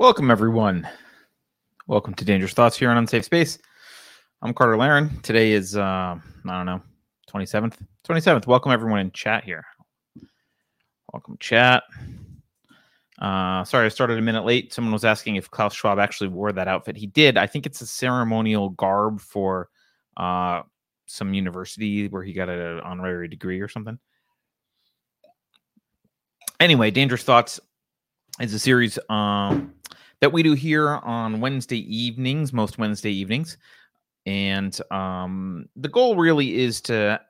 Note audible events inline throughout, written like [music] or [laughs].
Welcome, everyone. Welcome to Dangerous Thoughts here on Unsafe Space. I'm Carter Laren. Today is, uh, I don't know, 27th. 27th. Welcome, everyone in chat here. Welcome, chat. Uh, sorry, I started a minute late. Someone was asking if Klaus Schwab actually wore that outfit. He did. I think it's a ceremonial garb for uh, some university where he got an honorary degree or something. Anyway, Dangerous Thoughts is a series um, that we do here on Wednesday evenings, most Wednesday evenings, and um, the goal really is to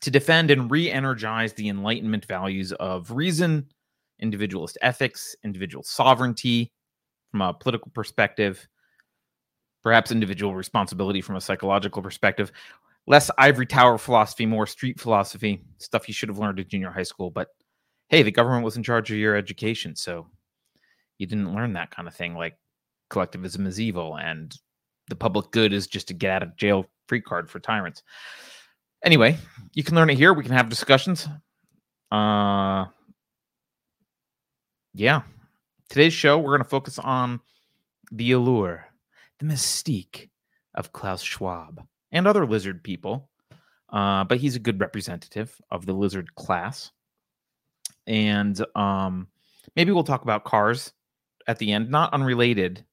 to defend and re-energize the Enlightenment values of reason, individualist ethics, individual sovereignty from a political perspective, perhaps individual responsibility from a psychological perspective. Less ivory tower philosophy, more street philosophy, stuff you should have learned in junior high school, but hey, the government was in charge of your education, so you didn't learn that kind of thing like collectivism is evil and the public good is just to get out of jail free card for tyrants. Anyway, you can learn it here. We can have discussions. Uh yeah. Today's show, we're going to focus on the allure, the mystique of Klaus Schwab and other lizard people. Uh, but he's a good representative of the lizard class and um, maybe we'll talk about cars at the end, not unrelated,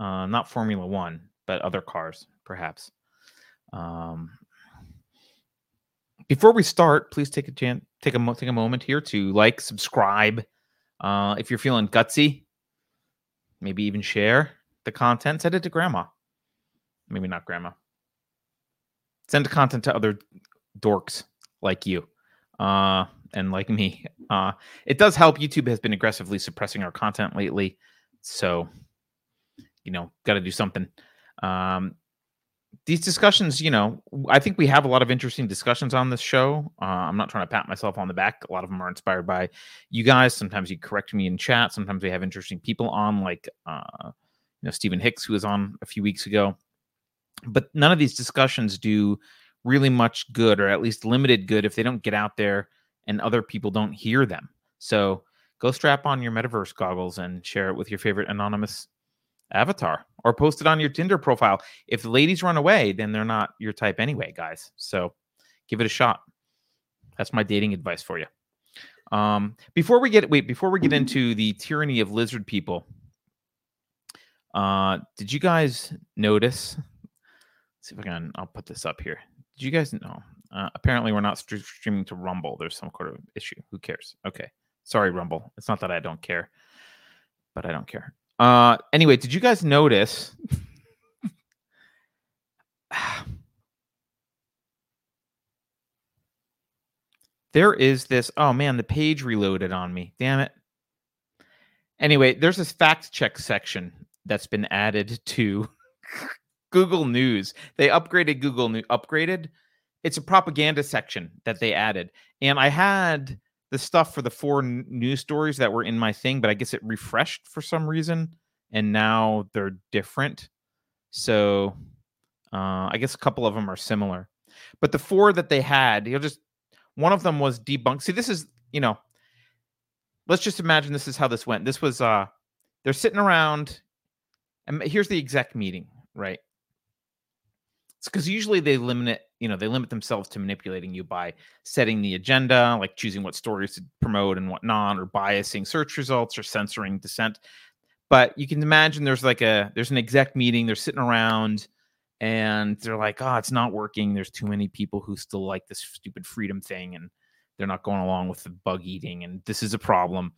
uh, not Formula One, but other cars, perhaps. Um, before we start, please take a chance, take a take a moment here to like, subscribe. Uh, if you're feeling gutsy, maybe even share the content. Send it to grandma. Maybe not grandma. Send the content to other dorks like you. Uh, and like me. Uh, it does help. YouTube has been aggressively suppressing our content lately, so you know, got to do something. Um, these discussions, you know, I think we have a lot of interesting discussions on this show. Uh, I'm not trying to pat myself on the back. A lot of them are inspired by you guys. Sometimes you correct me in chat. Sometimes we have interesting people on, like uh, you know Stephen Hicks, who was on a few weeks ago. But none of these discussions do really much good, or at least limited good, if they don't get out there and other people don't hear them. So go strap on your metaverse goggles and share it with your favorite anonymous avatar or post it on your Tinder profile. If the ladies run away, then they're not your type anyway, guys. So give it a shot. That's my dating advice for you. Um, before we get wait, before we get into the tyranny of lizard people, uh, did you guys notice? Let's see if I can. I'll put this up here. Did you guys know? Uh, apparently, we're not st- streaming to Rumble. There's some sort of issue. Who cares? Okay. Sorry, Rumble. It's not that I don't care, but I don't care. Uh, anyway, did you guys notice? [sighs] there is this. Oh man, the page reloaded on me. Damn it. Anyway, there's this fact check section that's been added to [laughs] Google News. They upgraded Google News. Upgraded it's a propaganda section that they added. And I had the stuff for the four n- news stories that were in my thing, but I guess it refreshed for some reason and now they're different. So uh, I guess a couple of them are similar. But the four that they had, you'll just one of them was debunked. See, this is, you know, let's just imagine this is how this went. This was uh they're sitting around and here's the exec meeting, right? Because usually they limit it, you know they limit themselves to manipulating you by setting the agenda like choosing what stories to promote and what not or biasing search results or censoring dissent. But you can imagine there's like a there's an exec meeting they're sitting around and they're like oh it's not working. There's too many people who still like this stupid freedom thing and they're not going along with the bug eating and this is a problem.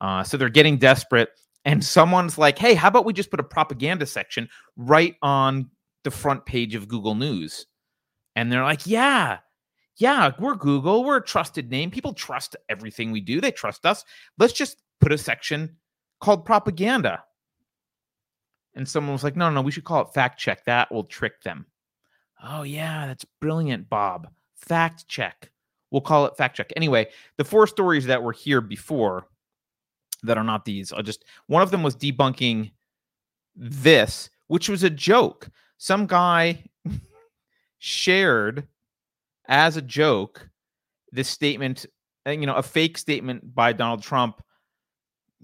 Uh, so they're getting desperate and someone's like hey how about we just put a propaganda section right on the front page of google news and they're like, yeah, yeah, we're Google. We're a trusted name. People trust everything we do. They trust us. Let's just put a section called propaganda. And someone was like, no, no, we should call it fact check. That will trick them. Oh, yeah, that's brilliant, Bob. Fact check. We'll call it fact check. Anyway, the four stories that were here before that are not these, I'll just one of them was debunking this, which was a joke. Some guy shared as a joke this statement, uh, you know, a fake statement by Donald Trump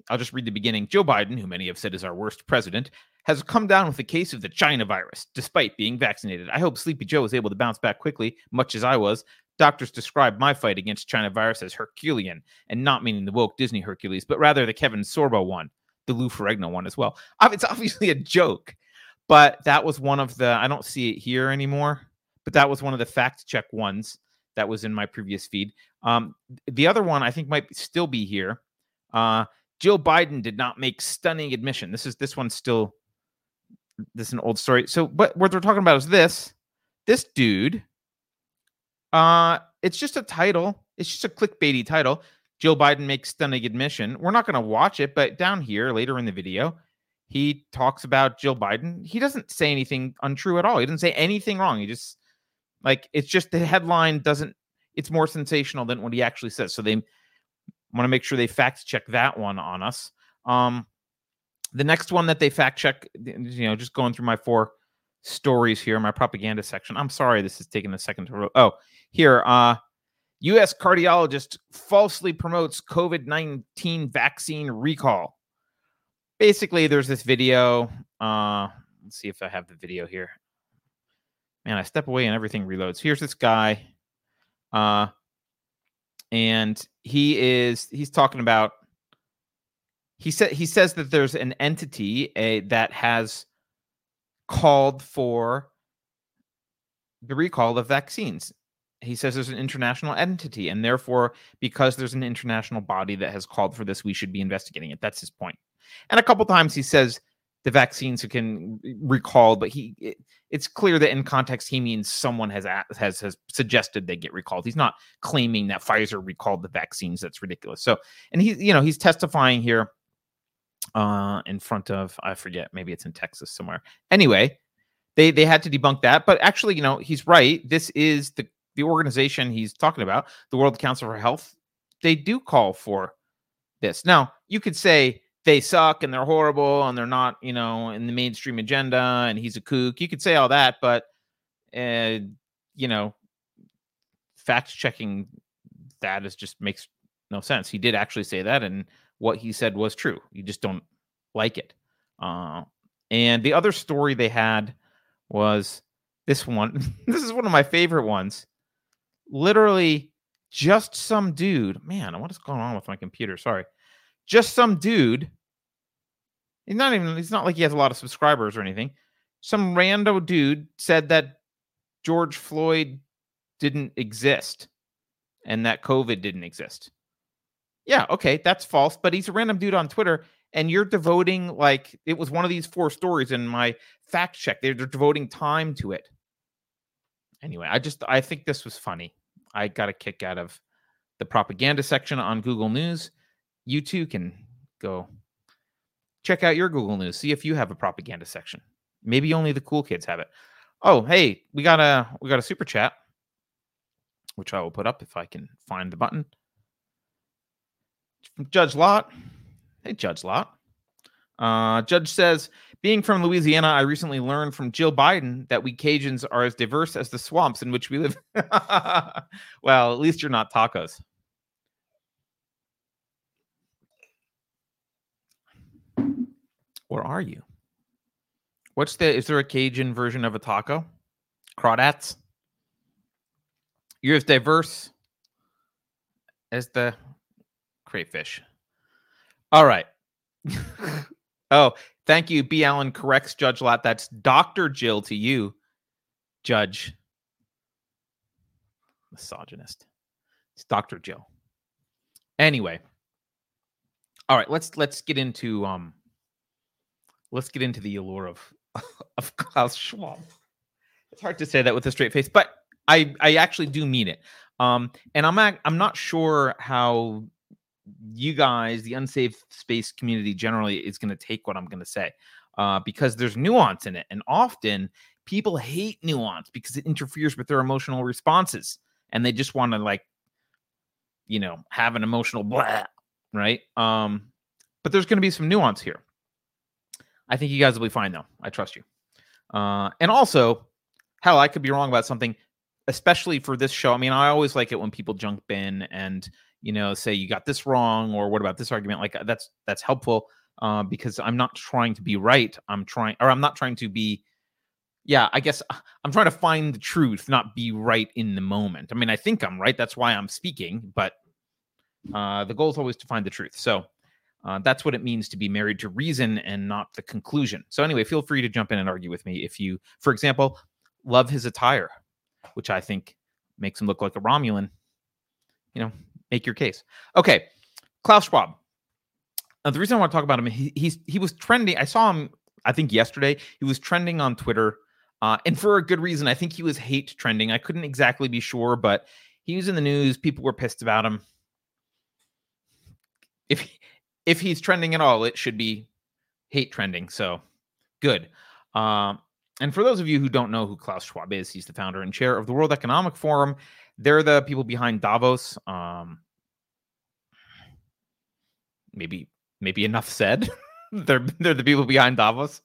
I'll just read the beginning. Joe Biden, who many have said is our worst president, has come down with a case of the China virus despite being vaccinated. I hope Sleepy Joe is able to bounce back quickly, much as I was. Doctors describe my fight against China virus as Herculean, and not meaning the woke Disney Hercules, but rather the Kevin Sorbo one, the Lou Ferrigno one as well. It's obviously a joke, but that was one of the, I don't see it here anymore, but that was one of the fact check ones that was in my previous feed. Um, the other one I think might still be here. Uh, Joe Biden did not make stunning admission. This is this one's still this is an old story. So what what they're talking about is this this dude. Uh, it's just a title. It's just a clickbaity title. Joe Biden makes stunning admission. We're not going to watch it, but down here later in the video, he talks about Jill Biden. He doesn't say anything untrue at all. He doesn't say anything wrong. He just like it's just the headline doesn't. It's more sensational than what he actually says. So they want to make sure they fact check that one on us. Um, the next one that they fact check, you know, just going through my four stories here, my propaganda section. I'm sorry, this is taking a second to. roll. Oh, here, uh, U.S. cardiologist falsely promotes COVID 19 vaccine recall. Basically, there's this video. Uh, let's see if I have the video here. Man, I step away and everything reloads. Here's this guy. Uh, and he is he's talking about he said he says that there's an entity a, that has called for the recall of vaccines. He says there's an international entity, and therefore, because there's an international body that has called for this, we should be investigating it. That's his point. And a couple times he says the vaccines can recall, but he it, it's clear that in context he means someone has has has suggested they get recalled. He's not claiming that Pfizer recalled the vaccines. That's ridiculous. So, and he you know he's testifying here uh, in front of I forget maybe it's in Texas somewhere. Anyway, they they had to debunk that, but actually, you know, he's right. This is the the organization he's talking about, the World Council for Health. They do call for this. Now, you could say they suck and they're horrible and they're not, you know, in the mainstream agenda and he's a kook. You could say all that, but uh, you know, fact checking that is just makes no sense. He did actually say that and what he said was true. You just don't like it. Uh, and the other story they had was this one. [laughs] this is one of my favorite ones. Literally, just some dude. Man, what is going on with my computer? Sorry. Just some dude. He's not even, he's not like he has a lot of subscribers or anything. Some rando dude said that George Floyd didn't exist and that COVID didn't exist yeah, okay, that's false. But he's a random dude on Twitter, and you're devoting like it was one of these four stories in my fact check. They're, they're devoting time to it. Anyway, I just I think this was funny. I got a kick out of the propaganda section on Google News. You too can go check out your Google News. See if you have a propaganda section. Maybe only the cool kids have it. Oh, hey, we got a we got a super chat, which I will put up if I can find the button. Judge Lot. Hey, Judge Lot. Uh, Judge says, being from Louisiana, I recently learned from Jill Biden that we Cajuns are as diverse as the swamps in which we live. [laughs] well, at least you're not tacos. Or are you? What's the is there a Cajun version of a taco? Crawdats? You're as diverse as the crayfish. All right. [laughs] oh, thank you. B. Allen corrects Judge Lot. That's Dr. Jill to you, Judge. Misogynist. It's Dr. Jill. Anyway. All right, let's let's get into um let's get into the allure of [laughs] of Klaus Schwab. It's hard to say that with a straight face, but I I actually do mean it. Um, and I'm I'm not sure how you guys, the unsafe space community generally, is going to take what I'm going to say uh, because there's nuance in it. And often people hate nuance because it interferes with their emotional responses and they just want to, like, you know, have an emotional blah, right? Um, but there's going to be some nuance here. I think you guys will be fine, though. I trust you. Uh, and also, hell, I could be wrong about something, especially for this show. I mean, I always like it when people jump in and you know, say you got this wrong or what about this argument? Like that's that's helpful uh, because I'm not trying to be right. I'm trying, or I'm not trying to be. Yeah, I guess I'm trying to find the truth, not be right in the moment. I mean, I think I'm right. That's why I'm speaking, but uh, the goal is always to find the truth. So uh, that's what it means to be married to reason and not the conclusion. So, anyway, feel free to jump in and argue with me if you, for example, love his attire, which I think makes him look like a Romulan. You know, make your case. Okay, Klaus Schwab. Uh, the reason I want to talk about him, he, he's he was trending. I saw him, I think yesterday. He was trending on Twitter, uh, and for a good reason. I think he was hate trending. I couldn't exactly be sure, but he was in the news. People were pissed about him. If if he's trending at all, it should be hate trending. So good. Um, and for those of you who don't know who Klaus Schwab is, he's the founder and chair of the World Economic Forum. They're the people behind Davos. Um, maybe maybe enough said. [laughs] they're they're the people behind Davos.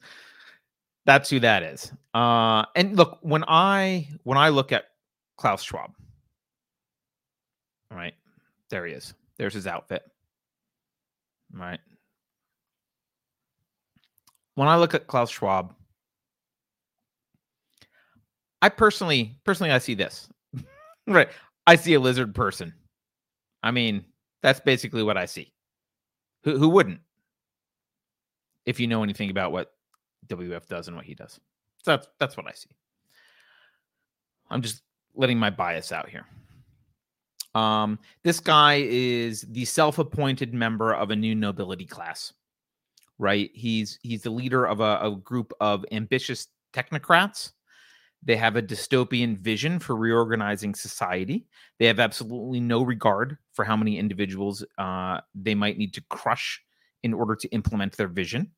That's who that is. Uh, and look, when I when I look at Klaus Schwab, all right, there he is. There's his outfit. Right. When I look at Klaus Schwab, I personally, personally, I see this. [laughs] right. I see a lizard person. I mean, that's basically what I see. Who who wouldn't? If you know anything about what WEF does and what he does. So that's that's what I see. I'm just letting my bias out here. Um, this guy is the self-appointed member of a new nobility class, right? He's he's the leader of a, a group of ambitious technocrats. They have a dystopian vision for reorganizing society. They have absolutely no regard for how many individuals uh, they might need to crush in order to implement their vision.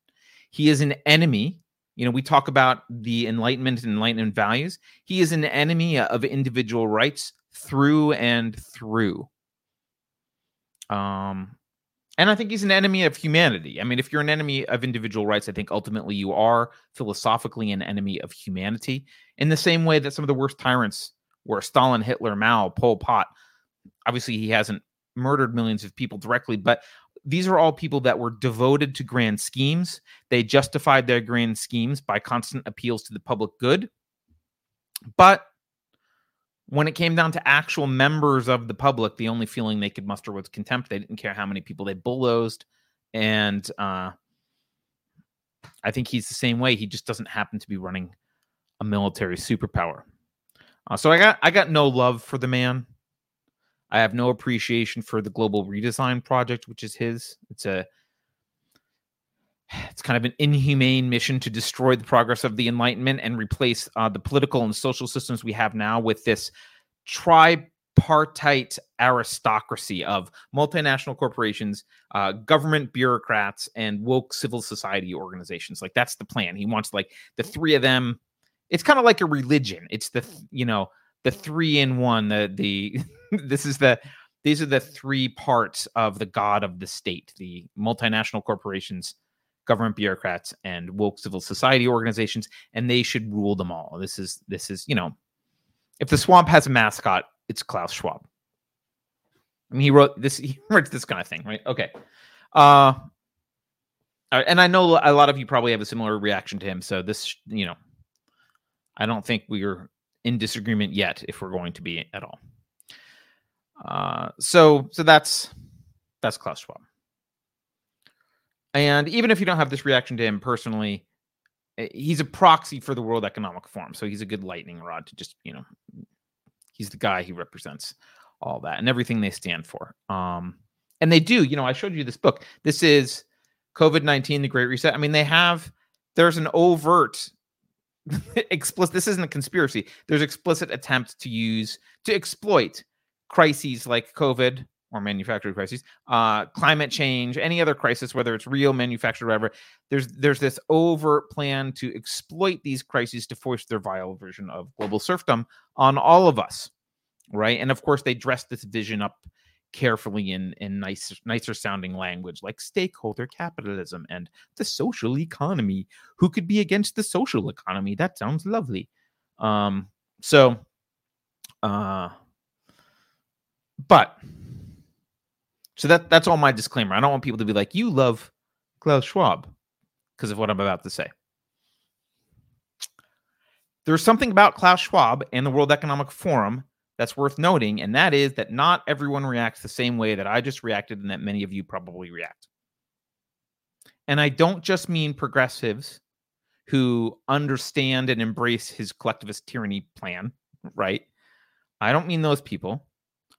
He is an enemy. You know, we talk about the Enlightenment and Enlightenment values. He is an enemy of individual rights through and through. Um, and I think he's an enemy of humanity. I mean, if you're an enemy of individual rights, I think ultimately you are philosophically an enemy of humanity in the same way that some of the worst tyrants were Stalin, Hitler, Mao, Pol Pot. Obviously, he hasn't murdered millions of people directly, but these are all people that were devoted to grand schemes. They justified their grand schemes by constant appeals to the public good. But when it came down to actual members of the public, the only feeling they could muster was contempt. They didn't care how many people they bulldozed. And uh, I think he's the same way. He just doesn't happen to be running a military superpower. Uh, so I got I got no love for the man. I have no appreciation for the global redesign project, which is his. It's a it's kind of an inhumane mission to destroy the progress of the Enlightenment and replace uh, the political and social systems we have now with this tripartite aristocracy of multinational corporations, uh, government bureaucrats, and woke civil society organizations. Like that's the plan. He wants like the three of them. It's kind of like a religion. It's the you know the three in one. The the [laughs] this is the these are the three parts of the god of the state. The multinational corporations government bureaucrats and woke civil society organizations and they should rule them all. This is this is you know if the swamp has a mascot it's klaus schwab. I mean, he wrote this he [laughs] writes this kind of thing right? Okay. Uh and i know a lot of you probably have a similar reaction to him so this you know i don't think we're in disagreement yet if we're going to be at all. Uh so so that's that's klaus schwab and even if you don't have this reaction to him personally, eh, he's a proxy for the World Economic Forum. So he's a good lightning rod to just, you know, he's the guy who represents all that and everything they stand for. Um, and they do, you know, I showed you this book. This is COVID 19, the Great Reset. I mean, they have, there's an overt [laughs] explicit, this isn't a conspiracy. There's explicit attempt to use, to exploit crises like COVID or manufactured crises, uh, climate change, any other crisis, whether it's real, manufactured, whatever. There's there's this overt plan to exploit these crises to force their vile version of global serfdom on all of us, right? And of course, they dress this vision up carefully in in nicer nicer sounding language like stakeholder capitalism and the social economy. Who could be against the social economy? That sounds lovely. Um, so, uh, but So that that's all my disclaimer. I don't want people to be like, "You love Klaus Schwab," because of what I'm about to say. There's something about Klaus Schwab and the World Economic Forum that's worth noting, and that is that not everyone reacts the same way that I just reacted and that many of you probably react. And I don't just mean progressives who understand and embrace his collectivist tyranny plan, right? I don't mean those people.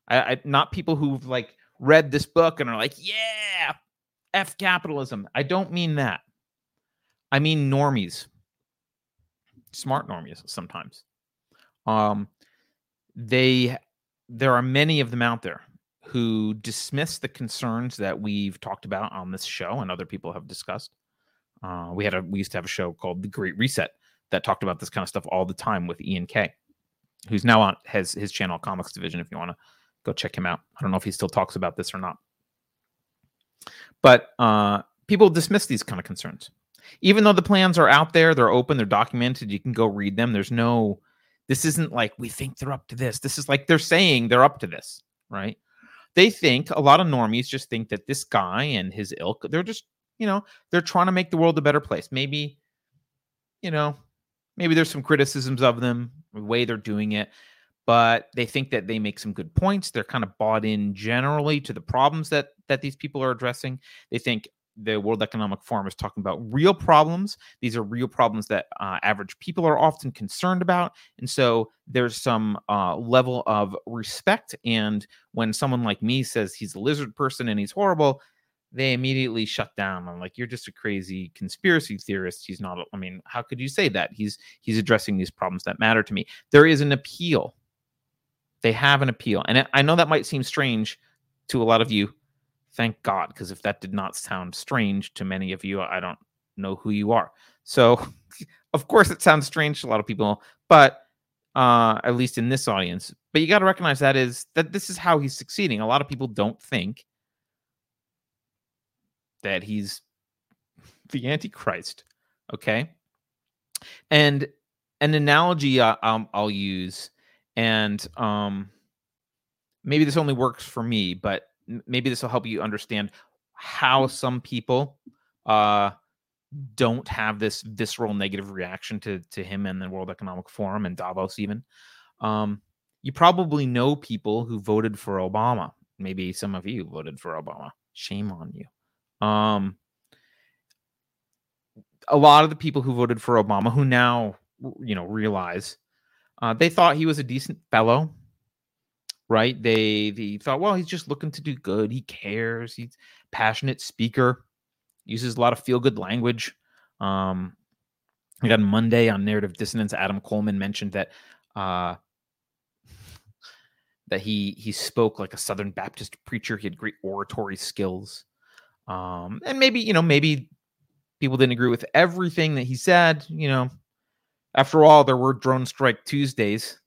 I, I not people who've like read this book and are like, yeah, F capitalism. I don't mean that. I mean normies. Smart normies sometimes. Um they there are many of them out there who dismiss the concerns that we've talked about on this show and other people have discussed. Uh, we had a we used to have a show called The Great Reset that talked about this kind of stuff all the time with Ian K, who's now on has his channel Comics Division. If you want to go check him out, I don't know if he still talks about this or not. But uh, people dismiss these kind of concerns, even though the plans are out there, they're open, they're documented. You can go read them. There's no this isn't like we think they're up to this. This is like they're saying they're up to this, right? They think a lot of normies just think that this guy and his ilk, they're just, you know, they're trying to make the world a better place. Maybe, you know, maybe there's some criticisms of them, the way they're doing it, but they think that they make some good points. They're kind of bought in generally to the problems that that these people are addressing. They think the World Economic Forum is talking about real problems. These are real problems that uh, average people are often concerned about. And so there's some uh, level of respect. And when someone like me says he's a lizard person and he's horrible, they immediately shut down. I'm like, you're just a crazy conspiracy theorist. He's not. I mean, how could you say that? He's he's addressing these problems that matter to me. There is an appeal. They have an appeal, and I know that might seem strange to a lot of you Thank God, because if that did not sound strange to many of you, I don't know who you are. So, [laughs] of course, it sounds strange to a lot of people, but uh, at least in this audience. But you got to recognize that is that this is how he's succeeding. A lot of people don't think that he's [laughs] the Antichrist. Okay, and an analogy uh, um, I'll use, and um, maybe this only works for me, but maybe this will help you understand how some people uh, don't have this visceral negative reaction to to him and the World Economic Forum and Davos even. Um, you probably know people who voted for Obama. Maybe some of you voted for Obama. Shame on you. Um, a lot of the people who voted for Obama, who now you know realize uh, they thought he was a decent fellow right? They they thought, well, he's just looking to do good. He cares. He's passionate speaker. Uses a lot of feel good language. Um, I got Monday on narrative dissonance. Adam Coleman mentioned that uh, that he he spoke like a Southern Baptist preacher. He had great oratory skills. Um, and maybe you know maybe people didn't agree with everything that he said. You know, after all, there were drone strike Tuesdays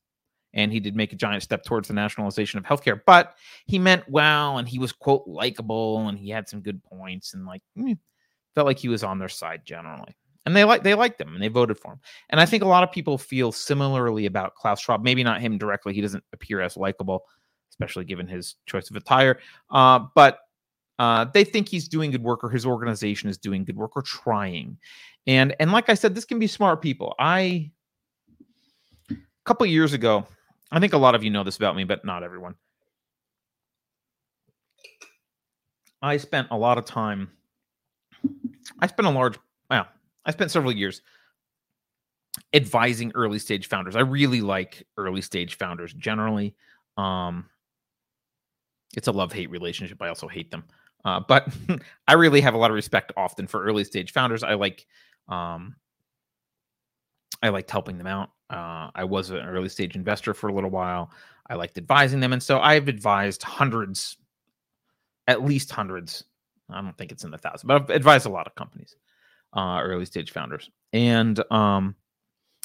and he did make a giant step towards the nationalization of healthcare. But he meant well, and he was quote likable, and he had some good points, and like mm, felt like he was on their side generally. And they like they liked him and they voted for him. And I think a lot of people feel similarly about Klaus Schwab. Maybe not him directly; he doesn't appear as likable, especially given his choice of attire. Uh, but uh, they think he's doing good work, or his organization is doing good work, or trying. And and like I said, this can be smart people. I a couple years ago, I think a lot of you know this about me, but not everyone. I spent a lot of time. I spent a large, well, I spent several years advising early stage founders. I really like early stage founders generally. Um, it's a love hate relationship. I also hate them. Uh, but [laughs] I really have a lot of respect often for early stage founders. I like, um, I liked helping them out. Uh, I was an early stage investor for a little while. I liked advising them. And so I've advised hundreds, at least hundreds. I don't think it's in the thousands, but I've advised a lot of companies, uh, early stage founders. And um,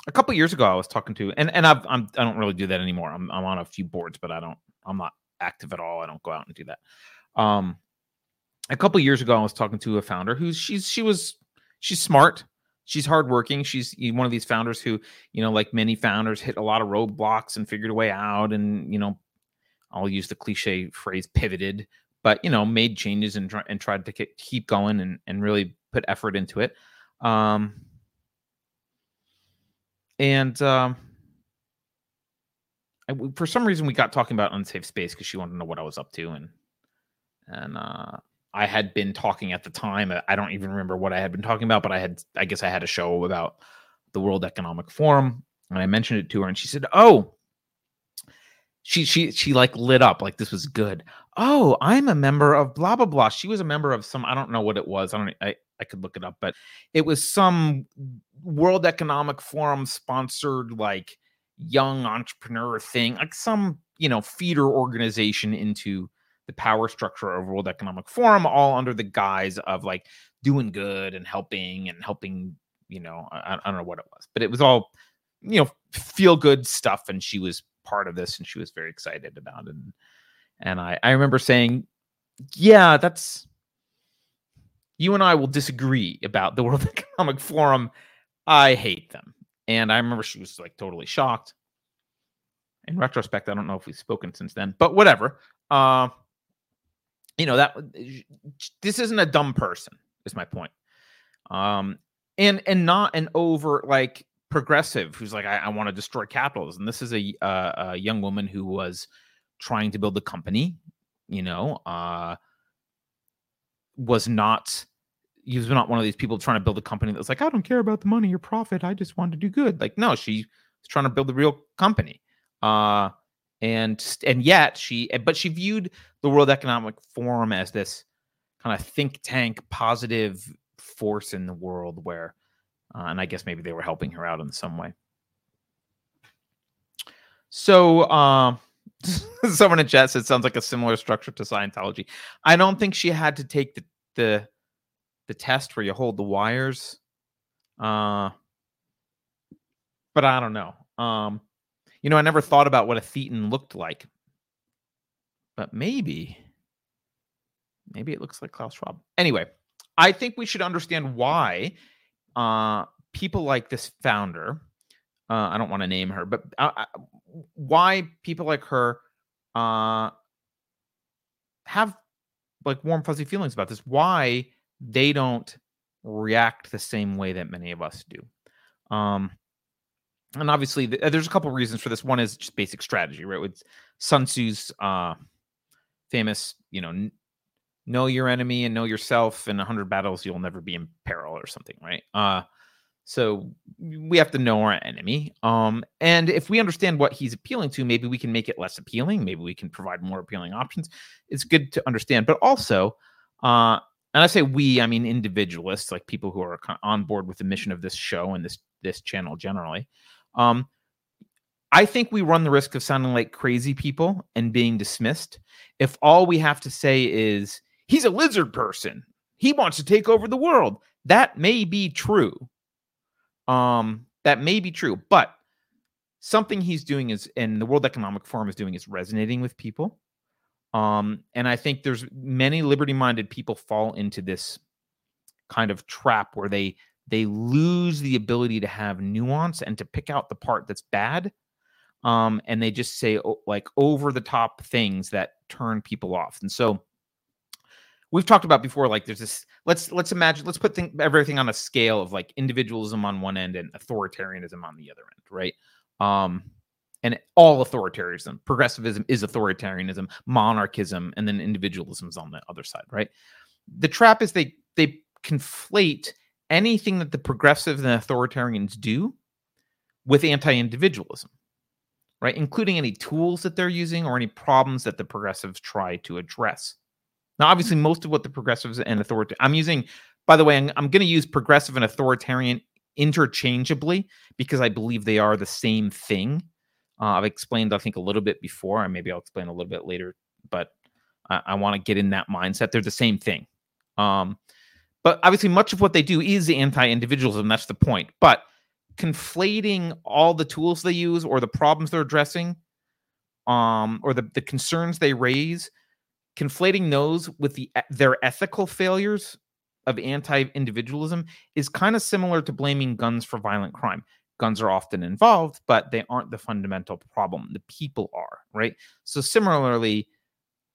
a couple years ago, I was talking to, and and I've, I'm I don't really do that anymore. I'm I'm on a few boards, but I don't I'm not active at all. I don't go out and do that. Um, a couple years ago, I was talking to a founder who's she's she was she's smart she's hardworking. She's one of these founders who, you know, like many founders, hit a lot of roadblocks and figured a way out. And you know, I'll use the cliche phrase pivoted, but you know, made changes and, and tried to keep going and, and really put effort into it. Um, and um, I, for some reason, we got talking about unsafe space because she wanted to know what I was up to, and and uh, I had been talking at the time. I don't even remember what I had been talking about, but I had, I guess, I had a show about the World Economic Forum, and I mentioned it to her, and she said, "Oh." She she she like lit up like this was good. Oh, I'm a member of blah blah blah. She was a member of some I don't know what it was. I don't I I could look it up, but it was some World Economic Forum sponsored like young entrepreneur thing, like some, you know, feeder organization into the power structure of World Economic Forum, all under the guise of like doing good and helping and helping, you know, I, I don't know what it was, but it was all, you know, feel good stuff. And she was part of this and she was very excited about it. And, and I, I remember saying, yeah, that's, you and I will disagree about the World [laughs] Economic Forum. I hate them. And I remember she was like totally shocked. In retrospect, I don't know if we've spoken since then, but whatever. Uh, you know that this isn't a dumb person. Is my point. Um, and and not an over like progressive who's like I, I want to destroy capitalism. This is a, uh, a young woman who was trying to build a company. You know, uh, was not he was not one of these people trying to build a company that was like, I don't care about the money or profit. I just want to do good. Like, no, she's trying to build a real company. Uh, and and yet she, eh, but she viewed the World Economic Forum as this kind of think tank, positive force in the world. Where, uh, and I guess maybe they were helping her out in some way. So, uh, [laughs] someone in chat said sounds like a similar structure to Scientology. I don't think she had to take the the the test where you hold the wires. Uh, but I don't know. Um, you know, I never thought about what a thetan looked like, but maybe, maybe it looks like Klaus Schwab. Anyway, I think we should understand why uh, people like this founder. Uh, I don't want to name her, but uh, why people like her uh, have like warm fuzzy feelings about this. Why they don't react the same way that many of us do. Um, and obviously, there's a couple reasons for this. One is just basic strategy, right? With Sun Tzu's uh, famous, you know, n- know your enemy and know yourself. In a hundred battles, you'll never be in peril, or something, right? Uh, so we have to know our enemy. Um, and if we understand what he's appealing to, maybe we can make it less appealing. Maybe we can provide more appealing options. It's good to understand, but also, uh, and I say we, I mean individualists, like people who are on board with the mission of this show and this this channel generally. Um, I think we run the risk of sounding like crazy people and being dismissed if all we have to say is he's a lizard person. He wants to take over the world. That may be true. Um, that may be true, but something he's doing is, and the World Economic Forum is doing, is resonating with people. Um, and I think there's many liberty-minded people fall into this kind of trap where they they lose the ability to have nuance and to pick out the part that's bad. Um, and they just say like over the top things that turn people off. And so we've talked about before, like there's this, let's, let's imagine, let's put everything on a scale of like individualism on one end and authoritarianism on the other end. Right. Um, and all authoritarianism. Progressivism is authoritarianism, monarchism, and then individualism is on the other side, right? The trap is they they conflate anything that the progressives and authoritarians do with anti-individualism, right? Including any tools that they're using or any problems that the progressives try to address. Now, obviously, most of what the progressives and authoritarian I'm using, by the way, I'm, I'm going to use progressive and authoritarian interchangeably because I believe they are the same thing uh, I've explained, I think, a little bit before, and maybe I'll explain a little bit later, but I, I want to get in that mindset. They're the same thing. Um, but obviously, much of what they do is anti individualism. That's the point. But conflating all the tools they use or the problems they're addressing um, or the, the concerns they raise, conflating those with the their ethical failures of anti-individualism is kind of similar to blaming guns for violent crime guns are often involved, but they aren't the fundamental problem. The people are, right? So similarly,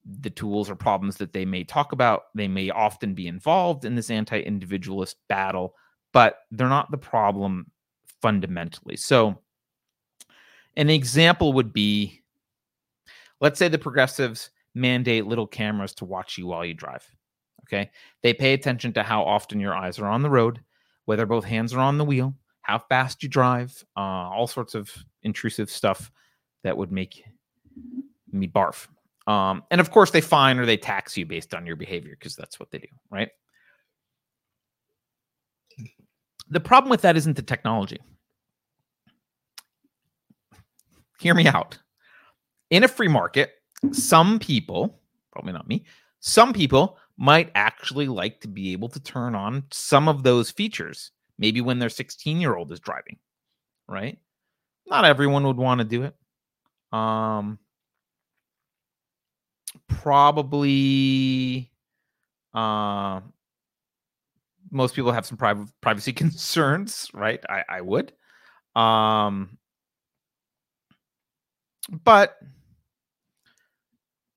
the tools or problems that they may talk about. They may often be involved in this anti individualist battle, but they're not the problem fundamentally. So, an example would be let's say the progressives mandate little cameras to watch you while you drive. Okay. They pay attention to how often your eyes are on the road, whether both hands are on the wheel, how fast you drive, uh, all sorts of intrusive stuff that would make me barf. Um, and of course, they fine or they tax you based on your behavior because that's what they do, right? The problem with that isn't the technology. Hear me out. In a free market, some people, probably not me, some people might actually like to be able to turn on some of those features, maybe when their 16 year old is driving, right? Not everyone would want to do it. Um, probably uh most people have some private privacy [laughs] concerns right? I i would. Um but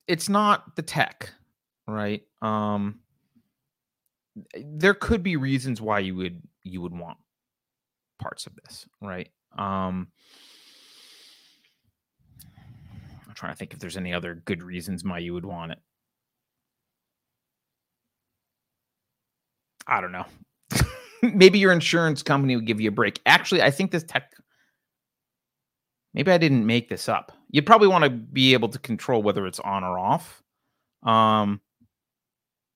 it's not the tech right? Um there could be reasons why you would you would want parts of this right? Um I'm trying to think if there's any other good reasons why you would want it. I don't know. [laughs] maybe your insurance company would give you a break. Actually, I think this tech maybe I didn't make this up. You'd probably want to be able to control whether it's on or off. Um,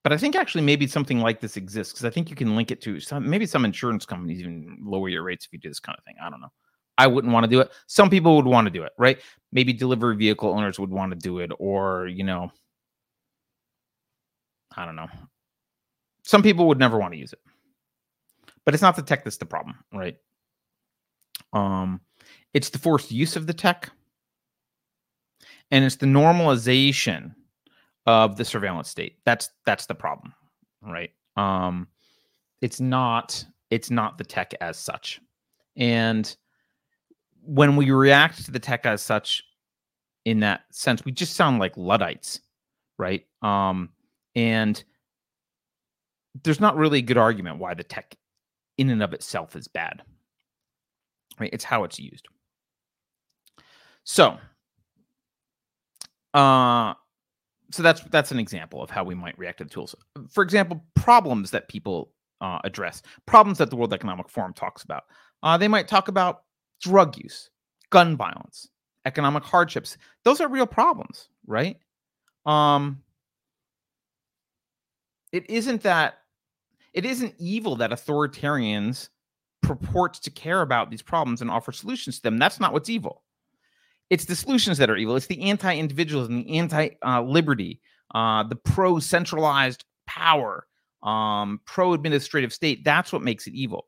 but I think actually maybe something like this exists because I think you can link it to some maybe some insurance companies even lower your rates if you do this kind of thing. I don't know. I wouldn't want to do it. Some people would want to do it, right? Maybe delivery vehicle owners would want to do it, or, you know, I don't know. Some people would never want to use it. But it's not the tech that's the problem, right? Um, it's the forced use of the tech. And it's the normalization of the surveillance state. That's that's the problem, right? Um, it's not it's not the tech as such. And when we react to the tech as such in that sense we just sound like luddites right? Um and there's not really a good argument why the tech in and of itself is bad right? It's how it's used. So uh so that's that's an example of how we might react to the tools. For example problems that people uh, address problems that the world economic forum talks about. Uh, they might talk about drug use, gun violence, economic hardships. Those are real problems, right? Um it isn't that it isn't evil that authoritarians purport to care about these problems and offer solutions to them. That's not what's evil. It's the solutions that are evil. It's the anti-individualism, the anti-liberty, uh, the pro-centralized power, um, pro-administrative state. That's what makes it evil.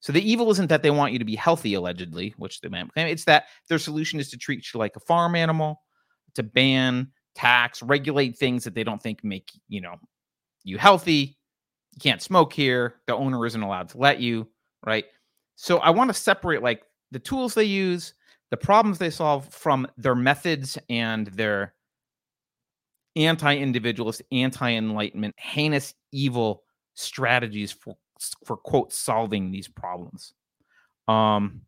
So the evil isn't that they want you to be healthy, allegedly, which they might claim. It's that their solution is to treat you like a farm animal, to ban, tax, regulate things that they don't think make you know you healthy. You can't smoke here. The owner isn't allowed to let you, right? So I want to separate like the tools they use, the problems they solve from their methods and their anti-individualist, anti-enlightenment, heinous, evil strategies for for quote solving these problems. Um,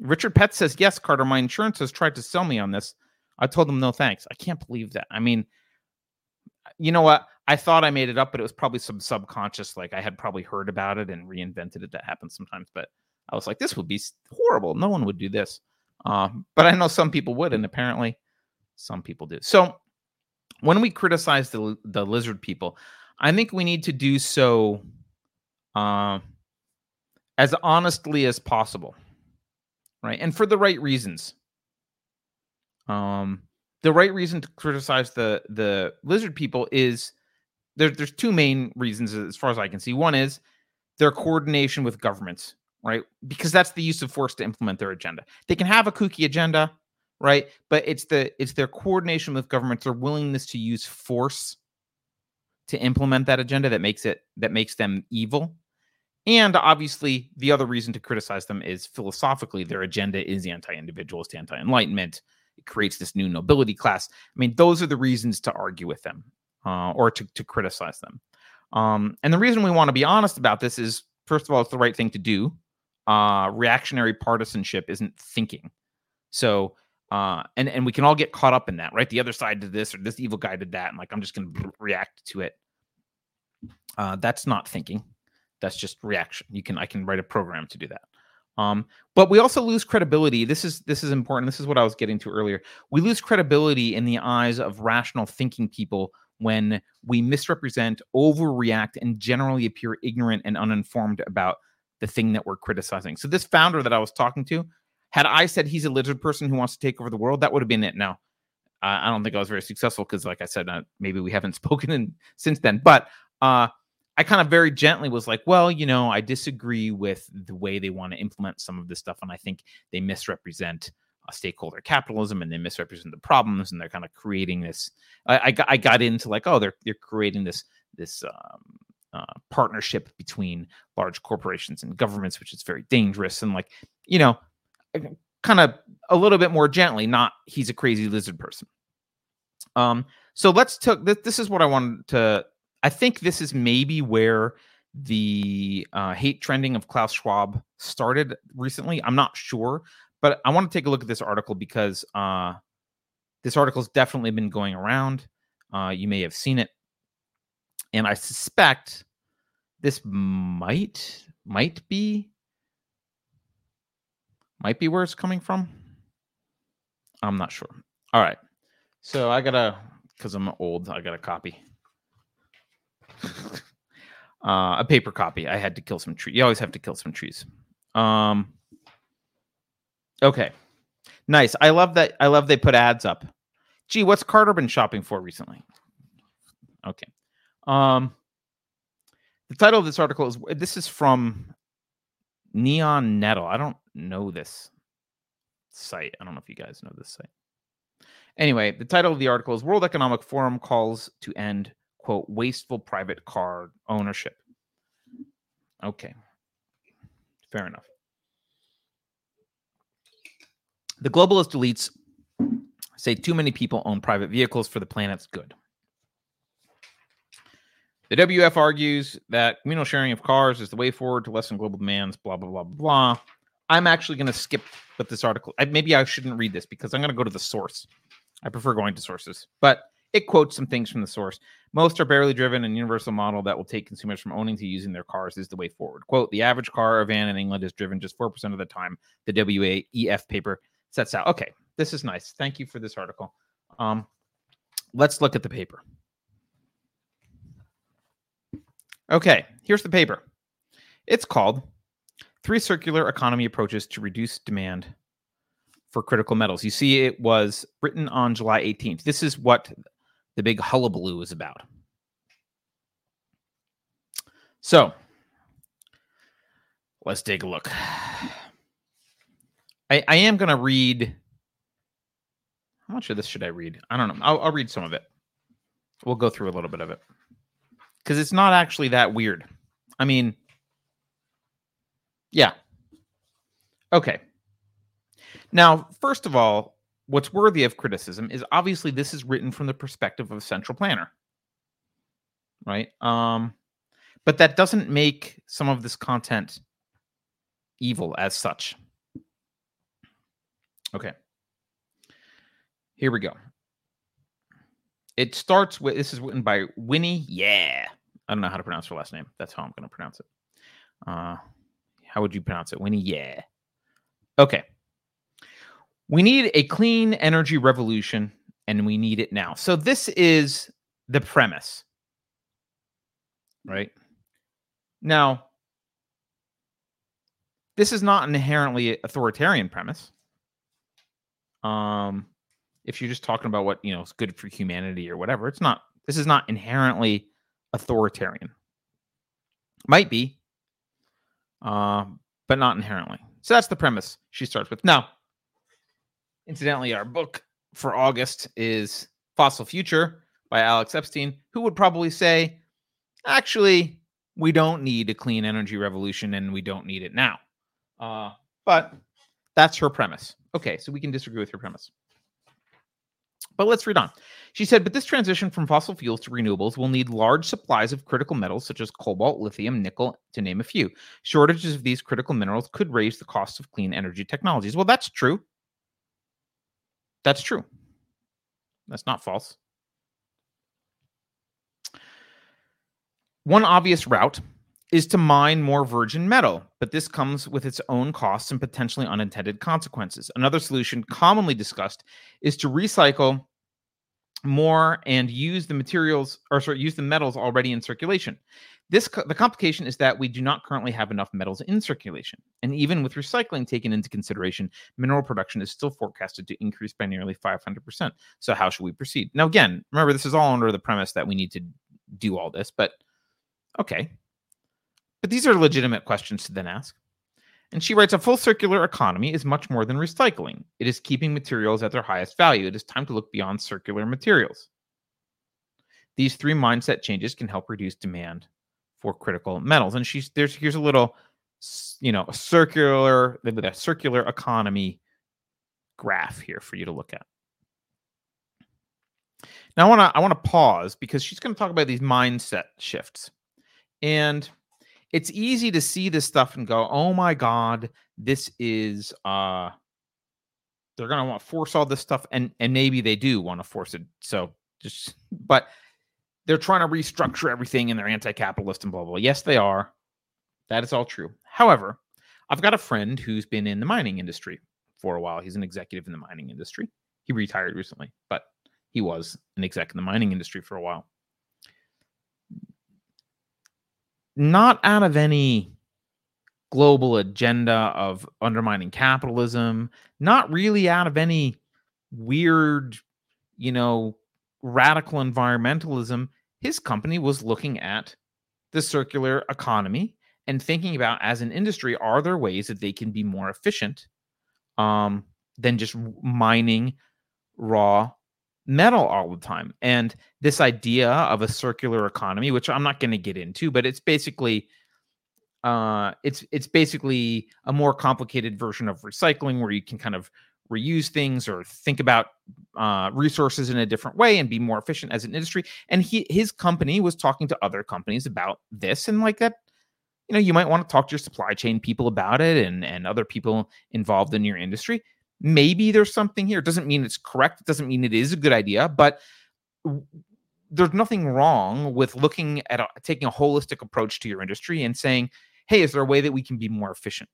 Richard Pett says, Yes, Carter, my insurance has tried to sell me on this. I told them no thanks. I can't believe that. I mean, you know what? I thought I made it up, but it was probably some subconscious, like I had probably heard about it and reinvented it. That happens sometimes, but I was like, this would be horrible. No one would do this. Uh, but I know some people would, and apparently some people do. So when we criticize the the lizard people, I think we need to do so uh, as honestly as possible, right? And for the right reasons. Um, the right reason to criticize the the lizard people is there, there's two main reasons as far as I can see. One is their coordination with governments, right? Because that's the use of force to implement their agenda. They can have a kooky agenda, right? But it's the it's their coordination with governments, their willingness to use force to implement that agenda that makes it that makes them evil. And obviously, the other reason to criticize them is philosophically, their agenda is anti individualist, anti enlightenment, it creates this new nobility class. I mean, those are the reasons to argue with them uh, or to, to criticize them. Um, and the reason we want to be honest about this is, first of all, it's the right thing to do. Uh, reactionary partisanship isn't thinking. So, uh, and and we can all get caught up in that, right? The other side did this, or this evil guy did that, and like I'm just going to react to it. Uh, that's not thinking. That's just reaction. You can I can write a program to do that. Um, but we also lose credibility. This is this is important. This is what I was getting to earlier. We lose credibility in the eyes of rational thinking people when we misrepresent, overreact, and generally appear ignorant and uninformed about the thing that we're criticizing. So this founder that I was talking to, had I said he's a lizard person who wants to take over the world, that would have been it. Now, I don't think I was very successful because, like I said, uh, maybe we haven't [laughs] spoken in, since then. But uh, I kind of very gently was like, well, you know, I disagree with the way they want to implement some of this stuff, and I think they misrepresent uh, stakeholder capitalism and they misrepresent the problems, and they're kind of creating this. I, I, got, I got into like, oh, they're they're creating this this um, uh, partnership between large corporations and governments, which is very dangerous, and like, you know, kind of a little bit more gently, not he's a crazy lizard person. Um, so let's talk. This, this is what I wanted to I think this is maybe where the uh, hate trending of Klaus Schwab started recently. I'm not sure, but I want to take a look at this article because uh, this article's definitely been going around. Uh, you may have seen it, and I suspect this might might be might be where it's coming from. I'm not sure. All right, so I gotta because I'm old. I got a copy. Uh, a paper copy. I had to kill some trees. You always have to kill some trees. Um, okay, nice. I love that. I love they put ads up. Gee, what's Carter been shopping for recently? Okay. Um, the title of this article is this is from Neon Nettle. I don't know this site. I don't know if you guys know this site. Anyway, the title of the article is World Economic Forum calls to end quote, wasteful private car ownership. Okay. Fair enough. The globalist elites say too many people own private vehicles for the planet's good. The WEF argues that communal sharing of cars is the way forward to lessen global demands, blah, blah, blah, blah. Blah. I'm actually going to skip with this article. I, maybe I shouldn't read this because I'm going to go to the source. I prefer going to sources. But it quotes some things from the source. Most are barely driven, and universal model that will take consumers from owning to using their cars is the way forward. Quote: The average car or van in England is driven just four percent of the time. The WEF paper sets out. Okay, this is nice. Thank you for this article. Um, let's look at the paper. Okay, here's the paper. It's called Three Circular Economy Approaches to Reduce Demand for Critical Metals. You see, it was written on July 18th. This is what the big hullabaloo is about. So let's take a look. I, I am going to read. How much of this should I read? I don't know. I'll, I'll read some of it. We'll go through a little bit of it because it's not actually that weird. I mean, yeah. Okay. Now, first of all, what's worthy of criticism is obviously this is written from the perspective of a central planner right? Um but that doesn't make some of this content evil as such. Okay. Here we go. It starts with this is written by winnie yeah. I don't know how to pronounce her last name. That's how i'm going to pronounce it. Uh how would you pronounce it? Winnie yeah. Okay we need a clean energy revolution and we need it now. So this is the premise. Right? Now, this is not an inherently authoritarian premise. Um if you're just talking about what, you know, is good for humanity or whatever, it's not this is not inherently authoritarian. Might be, uh, but not inherently. So that's the premise she starts with. Now, Incidentally, our book for August is Fossil Future by Alex Epstein, who would probably say, actually, we don't need a clean energy revolution and we don't need it now. Uh, but that's her premise. Okay, so we can disagree with her premise. But let's read on. She said, but this transition from fossil fuels to renewables will need large supplies of critical metals such as cobalt, lithium, nickel, to name a few. Shortages of these critical minerals could raise the cost of clean energy technologies. Well, that's true. That's true. That's not false. One obvious route is to mine more virgin metal, but this comes with its own costs and potentially unintended consequences. Another solution commonly discussed is to recycle more and use the materials or sorry, use the metals already in circulation. This the complication is that we do not currently have enough metals in circulation. And even with recycling taken into consideration, mineral production is still forecasted to increase by nearly 500%. So how should we proceed? Now again, remember this is all under the premise that we need to do all this, but okay. But these are legitimate questions to then ask. And she writes A full circular economy is much more than recycling. It is keeping materials at their highest value. It is time to look beyond circular materials. These three mindset changes can help reduce demand for critical metals. And she's there's here's a little, you know, a circular with a circular economy graph here for you to look at. Now I want to I want to pause because she's going to talk about these mindset shifts. And it's easy to see this stuff and go, "Oh my god, this is uh they're going to want to force all this stuff and and maybe they do want to force it." So just [laughs] but they're trying to restructure everything and they're anti-capitalist and blah blah. Yes, they are. That is all true. However, I've got a friend who's been in the mining industry for a while. He's an executive in the mining industry. He retired recently, but he was an exec in the mining industry for a while. not out of any global agenda of undermining capitalism, not really out of any weird, you know, radical environmentalism. His company was looking at the circular economy and thinking about as an industry, are there ways that they can be more efficient um, than just mining raw metal all the time. And this idea of a circular economy, which I'm not going to get into, but it's basically uh, it's it's basically a more complicated version of recycling where you can kind of reuse things or think about uh, resources in a different way and be more efficient as an industry. And he his company was talking to other companies about this and like that. You know, you might want to talk to your supply chain people about it and and other people involved in your industry maybe there's something here. It doesn't mean it's correct. It doesn't mean it is a good idea, but there's nothing wrong with looking at a, taking a holistic approach to your industry and saying, hey, is there a way that we can be more efficient?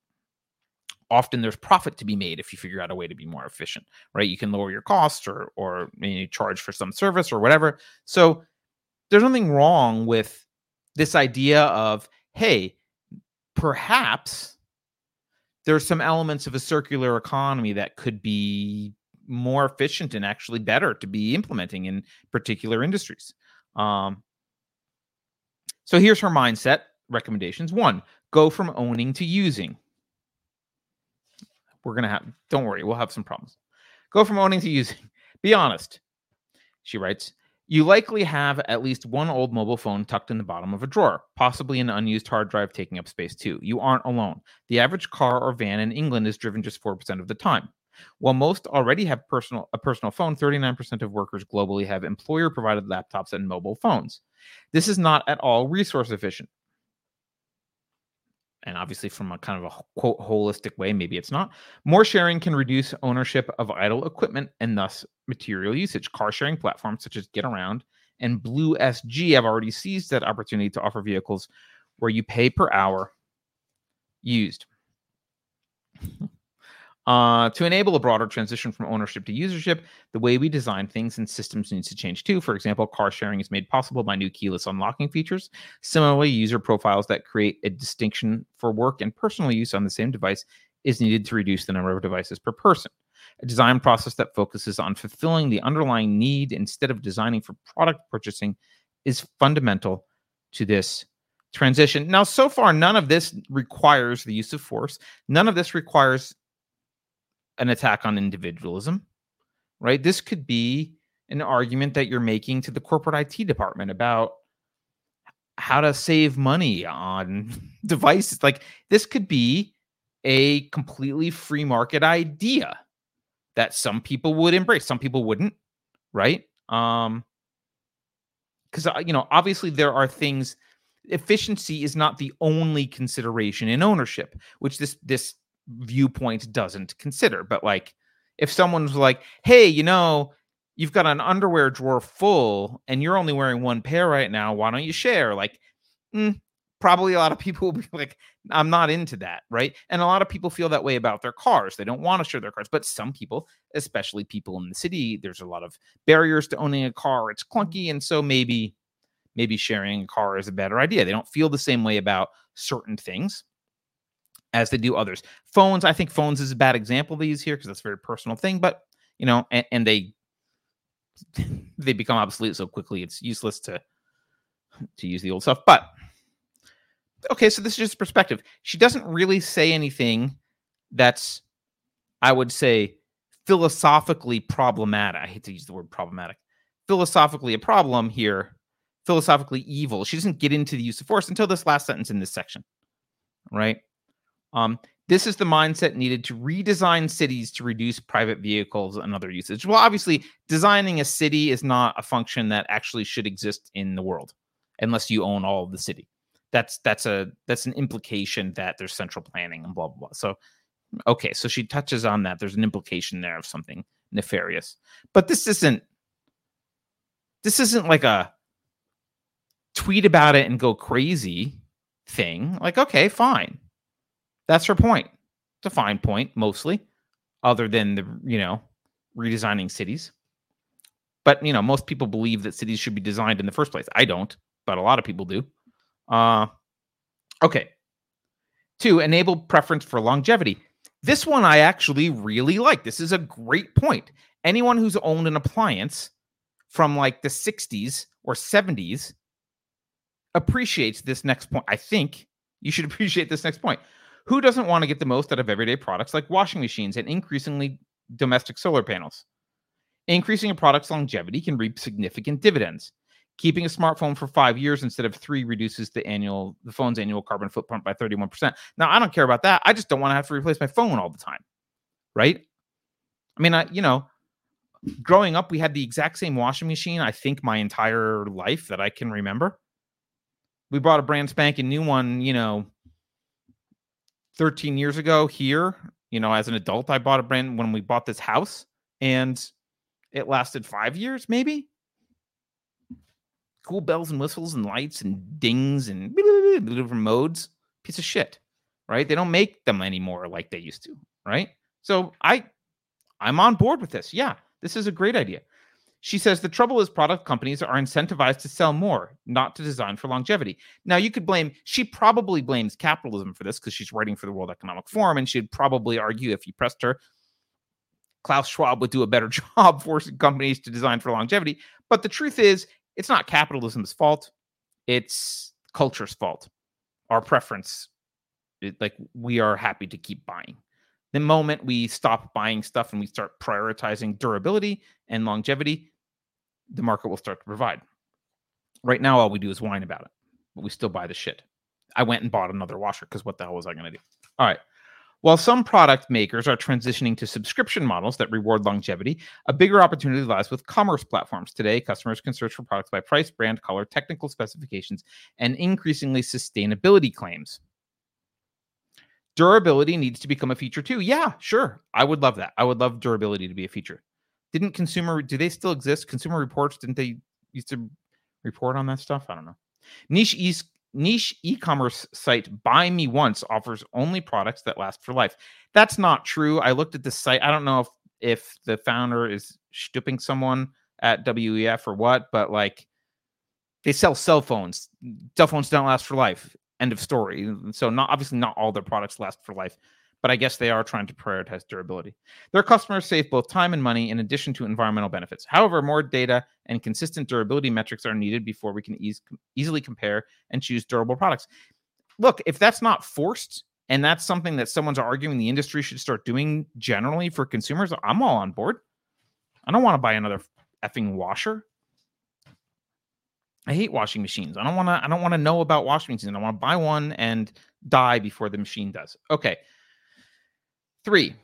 Often there's profit to be made if you figure out a way to be more efficient, right? You can lower your costs or or you charge for some service or whatever. So there's nothing wrong with this idea of, hey, perhaps there's some elements of a circular economy that could be more efficient and actually better to be implementing in particular industries. Um, so here's her mindset recommendations. One, go from owning to using. We're going to have, don't worry, we'll have some problems. Go from owning to using. Be honest. She writes, you likely have at least one old mobile phone tucked in the bottom of a drawer, possibly an unused hard drive taking up space too. You aren't alone. The average car or van in England is driven just 4% of the time. While most already have personal a personal phone, 39% of workers globally have employer provided laptops and mobile phones. This is not at all resource efficient and obviously from a kind of a quote holistic way maybe it's not. More sharing can reduce ownership of idle equipment and thus material usage. Car sharing platforms such as Getaround and BlueSG have already seized that opportunity to offer vehicles where you pay per hour used [laughs] Uh, to enable a broader transition from ownership to usership, the way we design things and systems needs to change too. For example, car sharing is made possible by new keyless unlocking features. Similarly, user profiles that create a distinction for work and personal use on the same device is needed to reduce the number of devices per person. A design process that focuses on fulfilling the underlying need instead of designing for product purchasing is fundamental to this transition. Now, so far, none of this requires the use of force. None of this requires an attack on individualism, right? This could be an argument that you're making to the corporate IT department about how to save money on [laughs] devices. Like this could be a completely free market idea that some people would embrace, some people wouldn't. right? Um, because uh, you know, obviously there are things. Efficiency is not the only consideration in ownership, which this this viewpoint doesn't consider. But like, if someone's like, "Hey, you know, you've got an underwear drawer full, and you're only wearing one pair right now. Why don't you share?" Like, mm, probably a lot of people will be [laughs] like, I'm not into that, right? And a lot of people feel that way about their cars. They don't want to share their cars, but some people, especially people in the city, there's a lot of barriers to owning a car. It's clunky, and so maybe maybe sharing a car is a better idea. They don't feel the same way about certain things as they do others. Phones, I think phones is a bad example these here because that's a very personal thing, but you know, and, and they [laughs] they become obsolete so quickly it's useless to to use the old stuff. But okay, so this is just perspective. She doesn't really say anything that's, I would say, philosophically problematic. I hate to use the word problematic. Philosophically, a problem here, philosophically evil. She doesn't get into the use of force until this last sentence in this section, right? Um, this is the mindset needed to redesign cities to reduce private vehicles and other usage. Well, obviously, designing a city is not a function that actually should exist in the world unless you own all of the city that's that's a that's an implication that there's central planning and blah blah blah. So okay, so she touches on that. There's an implication there of something nefarious. But this isn't this isn't like a tweet about it and go crazy thing. Like, okay, fine. That's her point. It's a fine point, mostly, other than the, you know, redesigning cities. But, you know, most people believe that cities should be designed in the first place. I don't, but a lot of people do. Uh, okay. Two, enable preference for longevity. This one I actually really like. This is a great point. Anyone who's owned an appliance from like the 60s or 70s appreciates this next point. I think you should [laughs] appreciate this next point. Who doesn't want to get the most out of everyday products like washing machines and increasingly domestic solar panels? Increasing a product's longevity can reap significant dividends. Keeping a smartphone for five years instead of three reduces the annual the phone's annual carbon footprint by 31%. Now I don't care about that. I just don't want to have to replace my phone all the time. Right? I mean, I you know, growing up, we had the exact same washing machine, I think, my entire life that I can remember. We bought a brand spanking new one, you know, 13 years ago here. You know, as an adult, I bought a brand when we bought this house, and it lasted five years, maybe cool bells and whistles and lights and dings and [laughs] different modes. Piece of shit, right? They don't make them anymore like they used to, right? So I, I'm on board with this. Yeah, this is a great idea. She says the trouble is product companies are incentivized to sell more, not to design for longevity. Now you could blame. She probably blames capitalism for this because she's writing for the World Economic Forum, and she'd probably argue if you pressed her, Klaus Schwab would do a better [laughs] job forcing companies to design for longevity. But the truth is, it's not capitalism's fault it's culture's fault our preference it, like we are happy to keep buying the moment we stop buying stuff and we start prioritizing durability and longevity the market will start to provide right now all we do is whine about it but we still buy the shit i went and bought another washer because what the hell was i going to do all right while some product makers are transitioning to subscription models that reward longevity, a bigger opportunity lies with commerce platforms. Today, customers can search for products by price, brand, color, technical specifications, and increasingly sustainability claims. Durability needs to become a feature too. Yeah, sure. I would love that. I would love durability to be a feature. Didn't consumer do they still exist? Consumer reports didn't they used to report on that stuff? I don't know. Niche East niche e-commerce site BuyMeOnce offers only products that last for life. That's not true. I looked at the site. I don't know if if the founder is stooping someone at WEF or what but like they sell cell phones. Cell phones don't last for life. End of story. So not obviously not all their products last for life but I guess they are trying to prioritize durability. Their customers save both time and money in addition to environmental benefits. However, more data and consistent durability metrics are needed before we can ease, easily compare and choose durable products. Look, if that's not forced and that's something that someone's arguing the industry should start doing generally for consumers, I'm all on board. I don't want to buy another effing washer. I hate washing machines. I don't want to I don't want to know about washing machines. I want to buy one and die before the machine does. Okay. Three,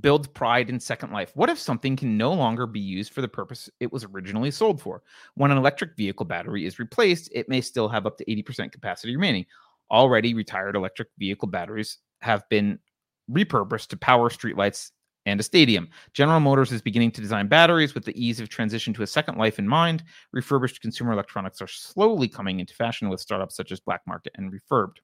builds pride in Second Life. What if something can no longer be used for the purpose it was originally sold for? When an electric vehicle battery is replaced, it may still have up to 80% capacity remaining. Already retired electric vehicle batteries have been repurposed to power streetlights and a stadium. General Motors is beginning to design batteries with the ease of transition to a second life in mind. Refurbished consumer electronics are slowly coming into fashion with startups such as Back Market and Refurbed.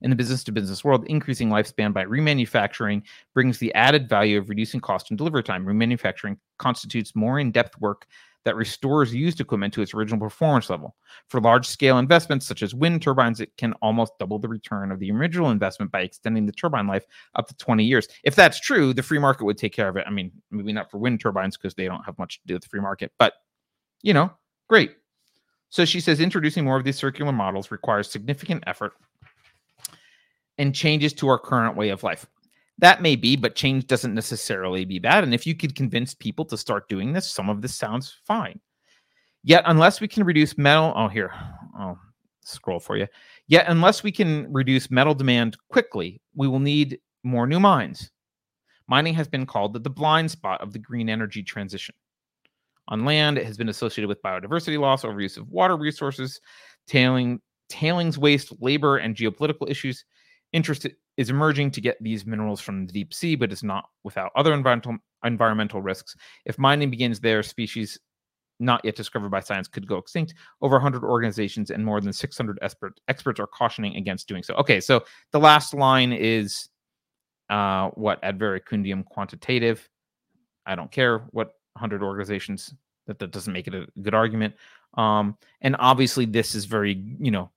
In the business to business world, increasing lifespan by remanufacturing brings the added value of reducing cost and delivery time. Remanufacturing constitutes more in depth work that restores used equipment to its original performance level. For large scale investments such as wind turbines, it can almost double the return of the original investment by extending the turbine life up to 20 years. If that's true, the free market would take care of it. I mean, maybe not for wind turbines because they don't have much to do with the free market, but you know, great. So she says introducing more of these circular models requires significant effort and changes to our current way of life. That may be, but change doesn't necessarily be bad. And if you could convince people to start doing this, some of this sounds fine. Yet, unless we can reduce metal, oh, here, I'll scroll for you. Yet, unless we can reduce metal demand quickly, we will need more new mines. Mining has been called the blind spot of the green energy transition. On land, it has been associated with biodiversity loss, overuse of water resources, tailing, tailings waste, labor, and geopolitical issues. Interest is emerging to get these minerals from the deep sea, but is not without other environmental environmental risks. If mining begins there, species not yet discovered by science could go extinct. Over 100 organizations and more than 600 expert, experts are cautioning against doing so. Okay, so the last line is uh, what ad verecundiam quantitative. I don't care what 100 organizations that that doesn't make it a good argument. Um, and obviously, this is very you know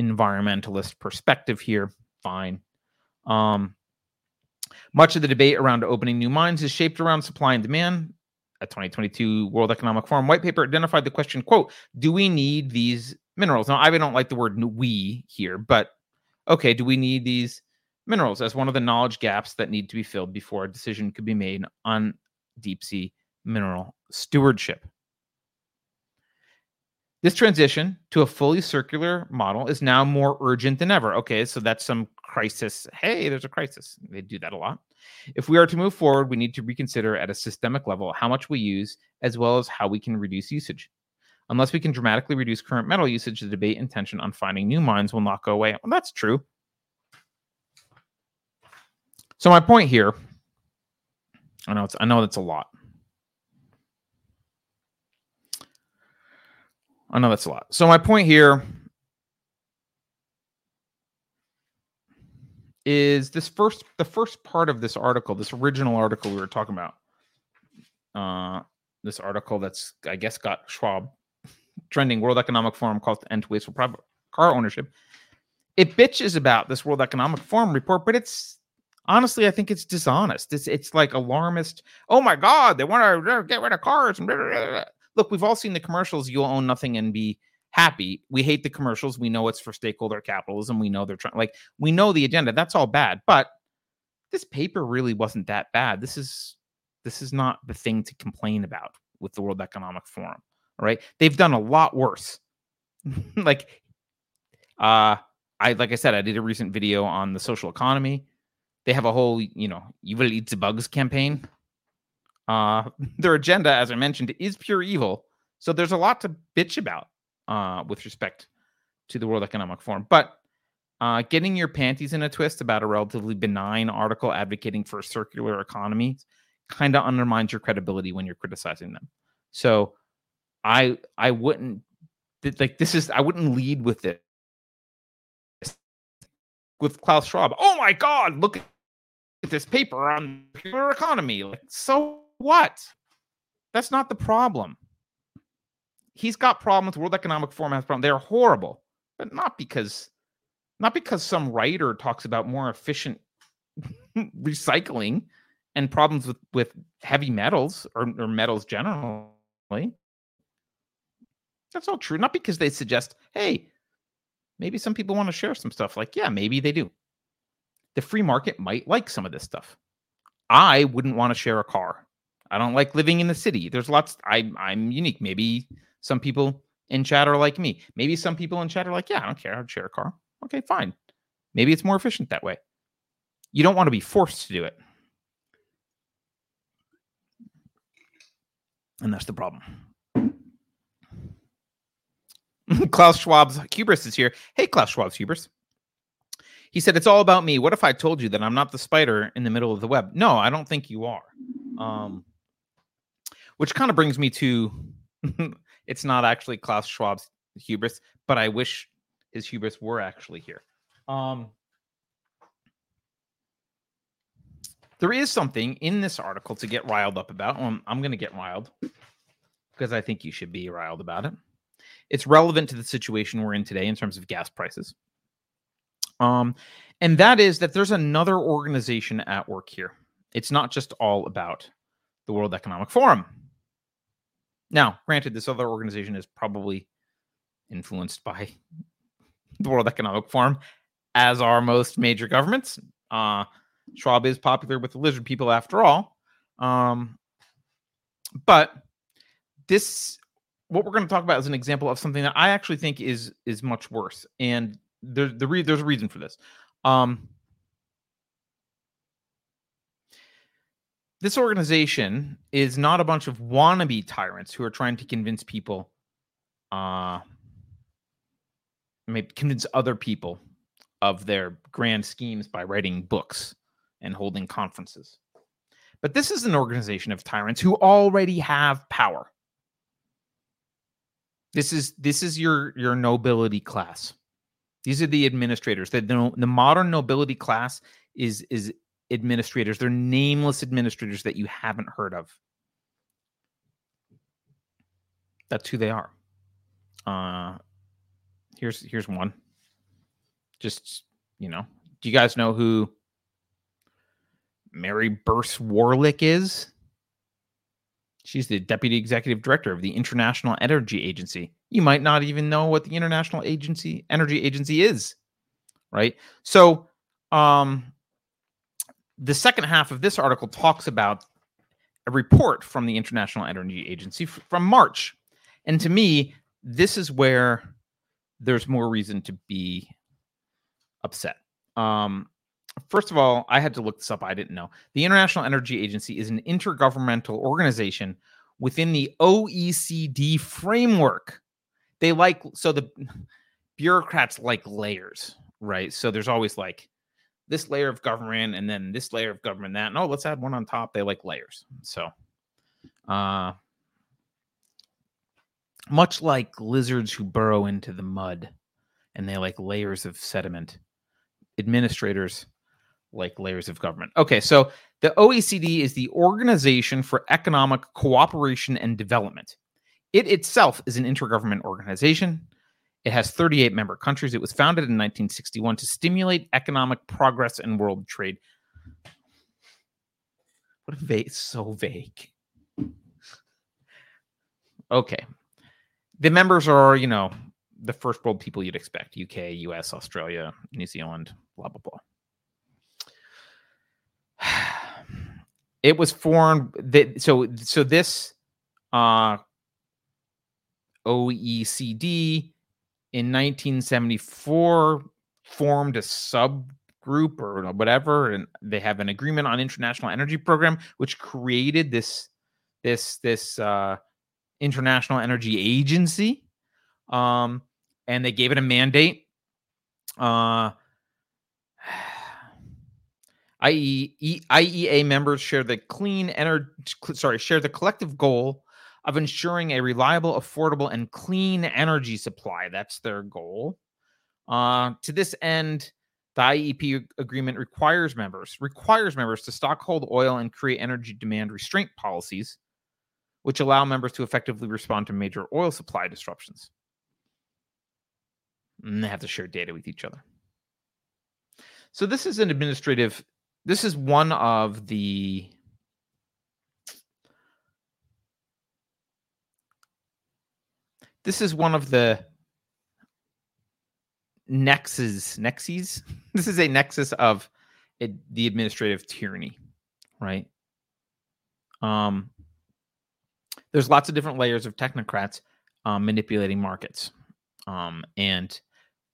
environmentalist perspective here fine. Um, much of the debate around opening new mines is shaped around supply and demand. A 2022 World Economic Forum white paper identified the question, quote, do we need these minerals? Now, I don't like the word we here, but okay, do we need these minerals as one of the knowledge gaps that need to be filled before a decision could be made on deep sea mineral stewardship? This transition to a fully circular model is now more urgent than ever. Okay, so that's some crisis. Hey, there's a crisis. They do that a lot. If we are to move forward, we need to reconsider at a systemic level how much we use as well as how we can reduce usage. Unless we can dramatically reduce current metal usage, the debate and tension on finding new mines will not go away. Well, that's true. So my point here, I know it's I know that's a lot. I know that's a lot. So my point here is this first the first part of this article, this original article we were talking about. Uh this article that's I guess got Schwab trending World Economic Forum calls to end wasteful private car ownership. It bitches about this World Economic Forum report, but it's honestly, I think it's dishonest. It's it's like alarmist. Oh my God, they want to get rid of cars. Look, we've all seen the commercials. You'll own nothing and be happy. We hate the commercials. We know it's for stakeholder capitalism. We know they're trying, like, we know the agenda. That's all bad. But this paper really wasn't that bad. This is this is not the thing to complain about with the World Economic Forum. All right, they've done a lot worse. [laughs] like, uh, I like I said, I did a recent video on the social economy. They have a whole, you know, evil eats the bugs campaign. Uh, [laughs] their agenda, as I mentioned, is pure evil. So there's a lot to bitch about uh, with respect to the World Economic Forum. But uh, getting your panties in a twist about a relatively benign article advocating for a circular economy kind of undermines your credibility when you're criticizing them. So I I wouldn't like this is I wouldn't lead with it with Klaus Schwab. Oh my God, look at this paper on circular economy. Like, so what? That's not the problem. He's got problems. World Economic Forum has problems. They're horrible, but not because not because some writer talks about more efficient [laughs] recycling and problems with, with heavy metals or, or metals generally. That's all true. Not because they suggest, hey, maybe some people want to share some stuff. Like, yeah, maybe they do. The free market might like some of this stuff. I wouldn't want to share a car. I don't like living in the city. There's lots. I I'm unique. Maybe some people in chat are like me. Maybe some people in chat are like, yeah, I don't care. I'd share a car. Okay, fine. Maybe it's more efficient that way. You don't want to be forced to do it. And that's the problem. [laughs] Klaus Schwab's hubris is here. Hey, Klaus Schwab's hubris. He said, It's all about me. What if I told you that I'm not the spider in the middle of the web? No, I don't think you are. Um, which kind of brings me to [laughs] it's not actually Klaus Schwab's hubris, but I wish his hubris were actually here. Um, there is something in this article to get riled up about. Well, I'm going to get riled because I think you should be riled about it. It's relevant to the situation we're in today in terms of gas prices. Um, and that is that there's another organization at work here. It's not just all about the World Economic Forum. Now, granted, this other organization is probably influenced by [laughs] the World Economic Forum, as are most major governments. Uh, Schwab is popular with the lizard people after all. Um, but this what we're going to talk about is an example of something that I actually think is is much worse, and there, the re- there's a reason for this. Um, this organization is not a bunch of wannabe tyrants who are trying to convince people, uh, maybe convince other people of their grand schemes by writing books and holding conferences. But this is an organization of tyrants who already have power. This is this is your your nobility class. These are the administrators. The, the, the modern nobility class is is administrators. They're nameless administrators that you haven't heard of. That's who they are. Uh here's here's one. Just you know, do you guys know who Mary Burce Warlick is? She's the deputy executive director of the International Energy Agency. You might not even know what the International Agency Energy Agency is, right? So, um, the second half of this article talks about a report from the International Energy Agency from March, and to me, this is where there's more reason to be upset. Um, first of all, I had to look this up. I didn't know. The International Energy Agency is an intergovernmental organization within the OECD framework. They like, so the bureaucrats like layers, right? So there's always like this layer of government and then this layer of government, that. No, let's add one on top. They like layers. So, uh, much like lizards who burrow into the mud and they like layers of sediment, administrators like layers of government. Okay, so the OECD is the Organization for Economic Cooperation and Development. It itself is an intergovernment organization. It has 38 member countries. It was founded in 1961 to stimulate economic progress and world trade. What a vague, so vague. Okay. The members are, you know, the first world people you'd expect UK, US, Australia, New Zealand, blah, blah, blah. [sighs] it was formed that so so this uh OECD in 1974 formed a subgroup or whatever and they have an agreement on international energy program which created this this this uh international energy agency um and they gave it a mandate uh [sighs] IEA members share the clean energy, sorry, share the collective goal of ensuring a reliable, affordable, and clean energy supply. That's their goal. Uh, to this end, the IEP agreement requires members requires members to stockhold oil and create energy demand restraint policies, which allow members to effectively respond to major oil supply disruptions. And they have to share data with each other. So this is an administrative this is one of the this is one of the nexus nexes? [laughs] This is a nexus of it, the administrative tyranny right? Um there's lots of different layers of technocrats um, manipulating markets. Um, and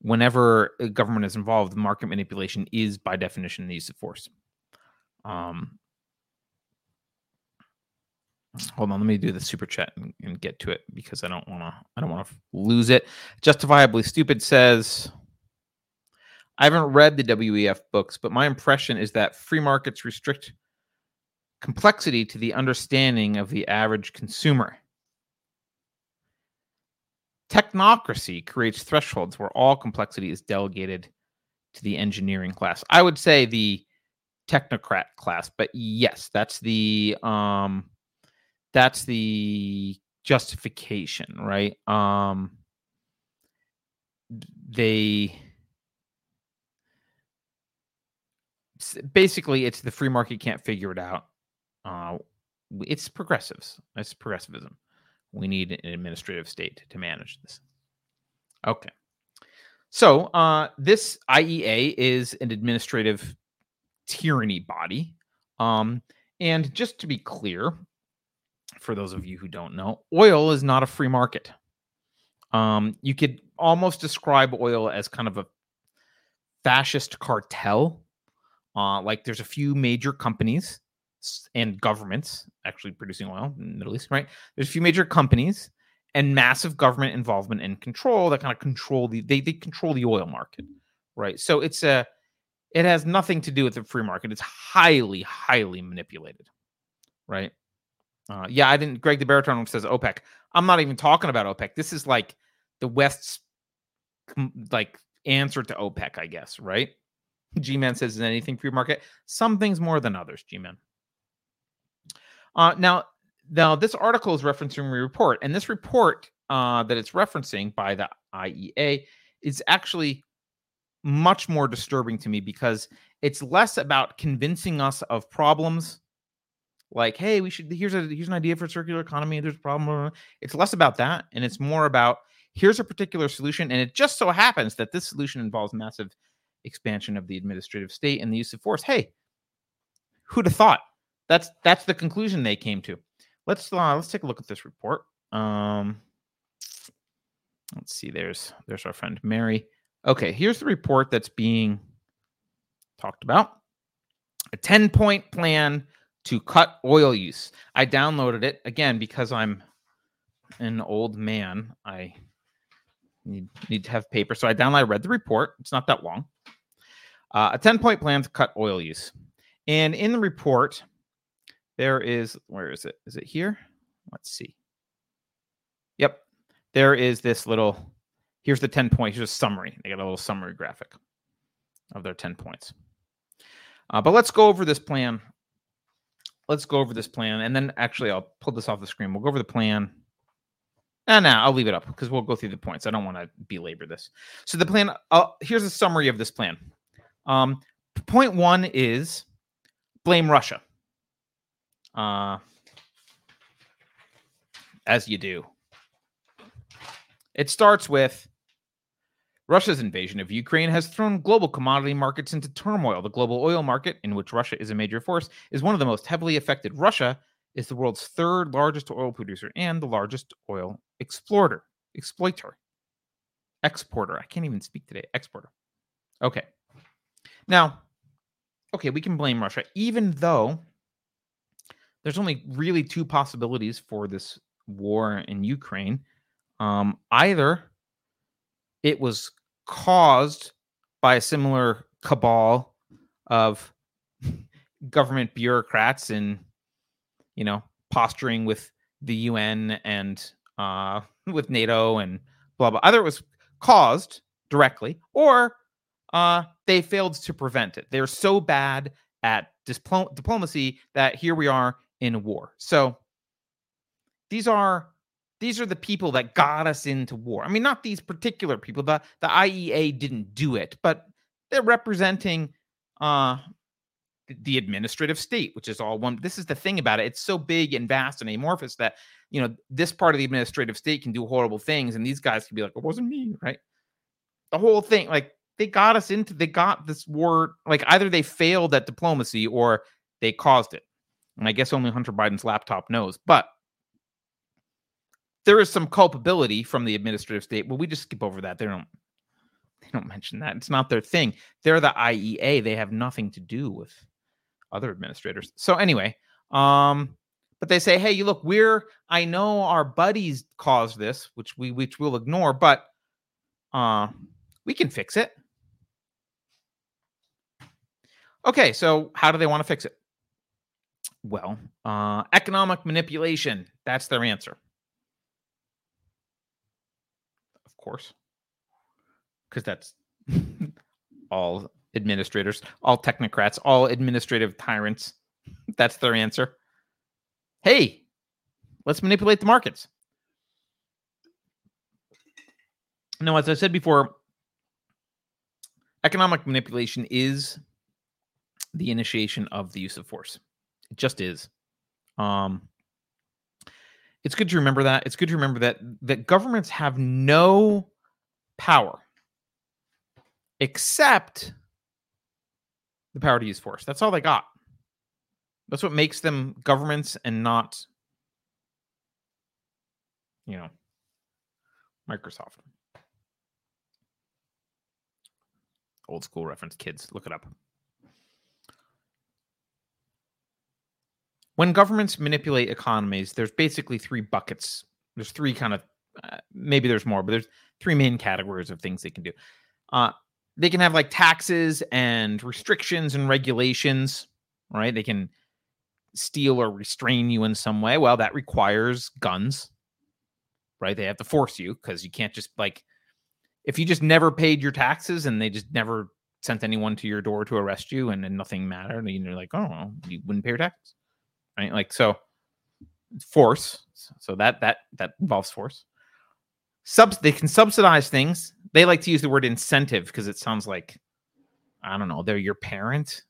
whenever government is involved market manipulation is by definition the use of force. Um, hold on, let me do the super chat and, and get to it because I don't want to. I don't want to lose it. Justifiably stupid says. I haven't read the WEF books, but my impression is that free markets restrict complexity to the understanding of the average consumer. Technocracy creates thresholds where all complexity is delegated to the engineering class. I would say the technocrat class, but yes, that's the um that's the justification, right? Um they basically it's the free market can't figure it out. Uh it's progressives. It's progressivism. We need an administrative state to manage this. Okay. So uh, this IEA is an administrative tyranny body. Um, and just to be clear, for those of you who don't know, oil is not a free market. Um, you could almost describe oil as kind of a fascist cartel. Uh, like there's a few major companies and governments actually producing oil in the Middle East, right? There's a few major companies and massive government involvement and control that kind of control the they, they control the oil market, right? So it's a it has nothing to do with the free market. It's highly, highly manipulated, right? Uh, yeah, I didn't. Greg the Baritone says OPEC. I'm not even talking about OPEC. This is like the West's like answer to OPEC, I guess, right? G Man says, is anything free market? Some things more than others, G Man. Uh, now, now this article is referencing a report, and this report uh, that it's referencing by the IEA is actually much more disturbing to me because it's less about convincing us of problems like hey we should here's a here's an idea for circular economy there's a problem it's less about that and it's more about here's a particular solution and it just so happens that this solution involves massive expansion of the administrative state and the use of force hey who'd have thought that's that's the conclusion they came to. Let's uh, let's take a look at this report. Um, let's see. There's there's our friend Mary. Okay, here's the report that's being talked about. A 10 point plan to cut oil use. I downloaded it again because I'm an old man. I need, need to have paper. So I downloaded, I read the report. It's not that long. Uh, a 10 point plan to cut oil use. And in the report, there is, where is it? Is it here? Let's see. Yep. There is this little, here's the 10 points. Here's a summary. They got a little summary graphic of their 10 points. Uh, but let's go over this plan. Let's go over this plan. And then actually, I'll pull this off the screen. We'll go over the plan. And now I'll leave it up because we'll go through the points. I don't want to belabor this. So the plan, uh, here's a summary of this plan. Um, point one is blame Russia uh, as you do. It starts with Russia's invasion of Ukraine has thrown global commodity markets into turmoil. The global oil market, in which Russia is a major force, is one of the most heavily affected. Russia is the world's third largest oil producer and the largest oil exploiter, exploiter, exporter. I can't even speak today. Exporter. Okay. Now, okay, we can blame Russia, even though there's only really two possibilities for this war in Ukraine. Um, either it was caused by a similar cabal of [laughs] government bureaucrats and you know posturing with the UN and uh, [laughs] with NATO and blah blah. Either it was caused directly, or uh, they failed to prevent it. They're so bad at dipl- diplomacy that here we are in war. So these are these are the people that got us into war. I mean, not these particular people. The the IEA didn't do it, but they're representing uh the administrative state, which is all one. This is the thing about it. It's so big and vast and amorphous that you know this part of the administrative state can do horrible things, and these guys can be like, "It wasn't me," right? The whole thing, like they got us into, they got this war. Like either they failed at diplomacy or they caused it. And I guess only Hunter Biden's laptop knows. But there is some culpability from the administrative state. Well, we just skip over that. They don't they don't mention that. It's not their thing. They're the IEA. They have nothing to do with other administrators. So anyway, um, but they say, "Hey, you look, we're I know our buddies caused this, which we which we'll ignore, but uh we can fix it." Okay, so how do they want to fix it? Well, uh economic manipulation, that's their answer. Of course. Cuz that's [laughs] all administrators, all technocrats, all administrative tyrants. [laughs] That's their answer. Hey, let's manipulate the markets. Now, as I said before, economic manipulation is the initiation of the use of force. It just is. Um, it's good to remember that. It's good to remember that that governments have no power except the power to use force. That's all they got. That's what makes them governments and not, you know, Microsoft. Old school reference, kids. Look it up. When governments manipulate economies, there's basically three buckets. There's three kind of, uh, maybe there's more, but there's three main categories of things they can do. Uh, they can have like taxes and restrictions and regulations, right? They can steal or restrain you in some way. Well, that requires guns, right? They have to force you because you can't just like, if you just never paid your taxes and they just never sent anyone to your door to arrest you and then nothing mattered, and you're like, oh, well, you wouldn't pay your taxes, right? Like, so force. So that that that involves force. Subs they can subsidize things they like to use the word incentive because it sounds like I don't know, they're your parent.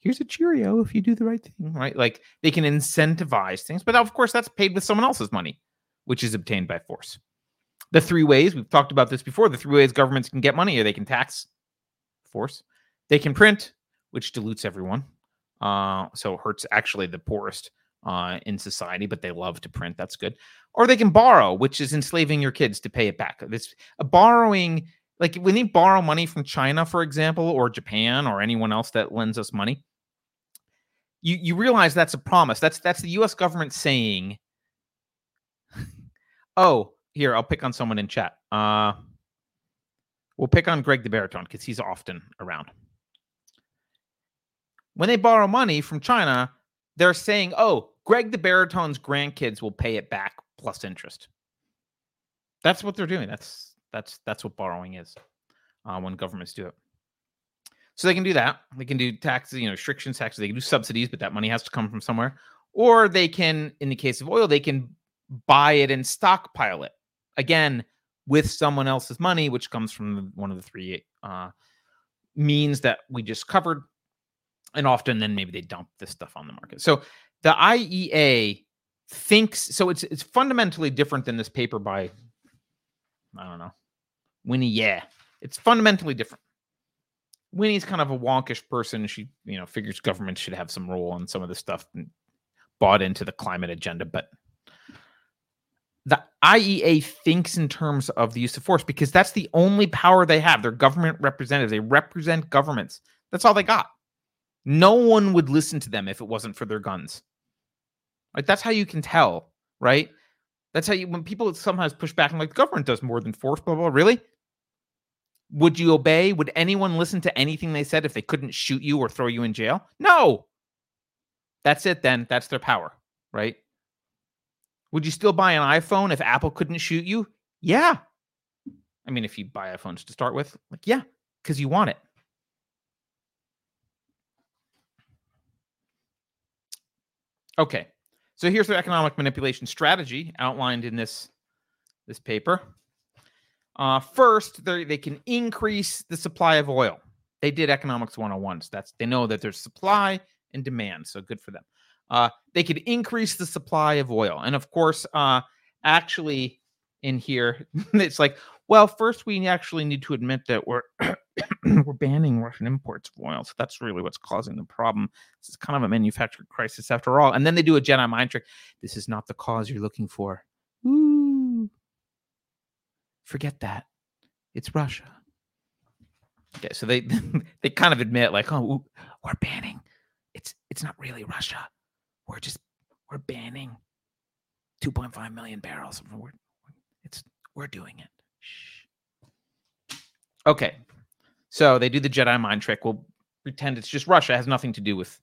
Here's a Cheerio if you do the right thing, right? Like they can incentivize things, but of course that's paid with someone else's money, which is obtained by force. The three ways we've talked about this before, the three ways governments can get money, or they can tax force, they can print, which dilutes everyone. Uh, so hurts actually the poorest uh, in society, but they love to print. That's good. Or they can borrow, which is enslaving your kids to pay it back. This uh, borrowing, like when they borrow money from China, for example, or Japan, or anyone else that lends us money, you you realize that's a promise. That's that's the U.S. government saying, [laughs] "Oh, here I'll pick on someone in chat. Uh, we'll pick on Greg the Baritone because he's often around." When they borrow money from China, they're saying, "Oh, Greg the Baritone's grandkids will pay it back plus interest. That's what they're doing. That's that's that's what borrowing is uh, when governments do it. So they can do that. They can do taxes, you know, restrictions, taxes. They can do subsidies, but that money has to come from somewhere. Or they can, in the case of oil, they can buy it and stockpile it again with someone else's money, which comes from one of the three uh, means that we just covered. And often, then maybe they dump this stuff on the market. So the IEA thinks so. It's it's fundamentally different than this paper by I don't know Winnie. Yeah, it's fundamentally different. Winnie's kind of a wonkish person. She you know figures government should have some role in some of this stuff bought into the climate agenda, but the IEA thinks in terms of the use of force because that's the only power they have. They're government representatives. They represent governments. That's all they got. No one would listen to them if it wasn't for their guns. Like that's how you can tell, right? That's how you when people sometimes push back and like the government does more than force, blah blah. Really? Would you obey? Would anyone listen to anything they said if they couldn't shoot you or throw you in jail? No. That's it then. That's their power, right? Would you still buy an iPhone if Apple couldn't shoot you? Yeah. I mean, if you buy iPhones to start with, like, yeah, because you want it. Okay. So here's their economic manipulation strategy outlined in this this paper. Uh, first, they they can increase the supply of oil. They did economics 101. So that's they know that there's supply and demand. So good for them. Uh, they could increase the supply of oil, and of course, uh, actually, in here, [laughs] it's like, well, first we actually need to admit that we're [coughs] we're banning Russian imports of oil. So that's really what's causing the problem. This is kind of a manufactured crisis after all. And then they do a Jedi mind trick. This is not the cause you're looking for. Ooh. Forget that. It's Russia. Okay, so they [laughs] they kind of admit like, oh, we're banning. It's it's not really Russia. We're just we're banning 2.5 million barrels. We're, it's we're doing it. Okay, so they do the Jedi mind trick. We'll pretend it's just Russia. It has nothing to do with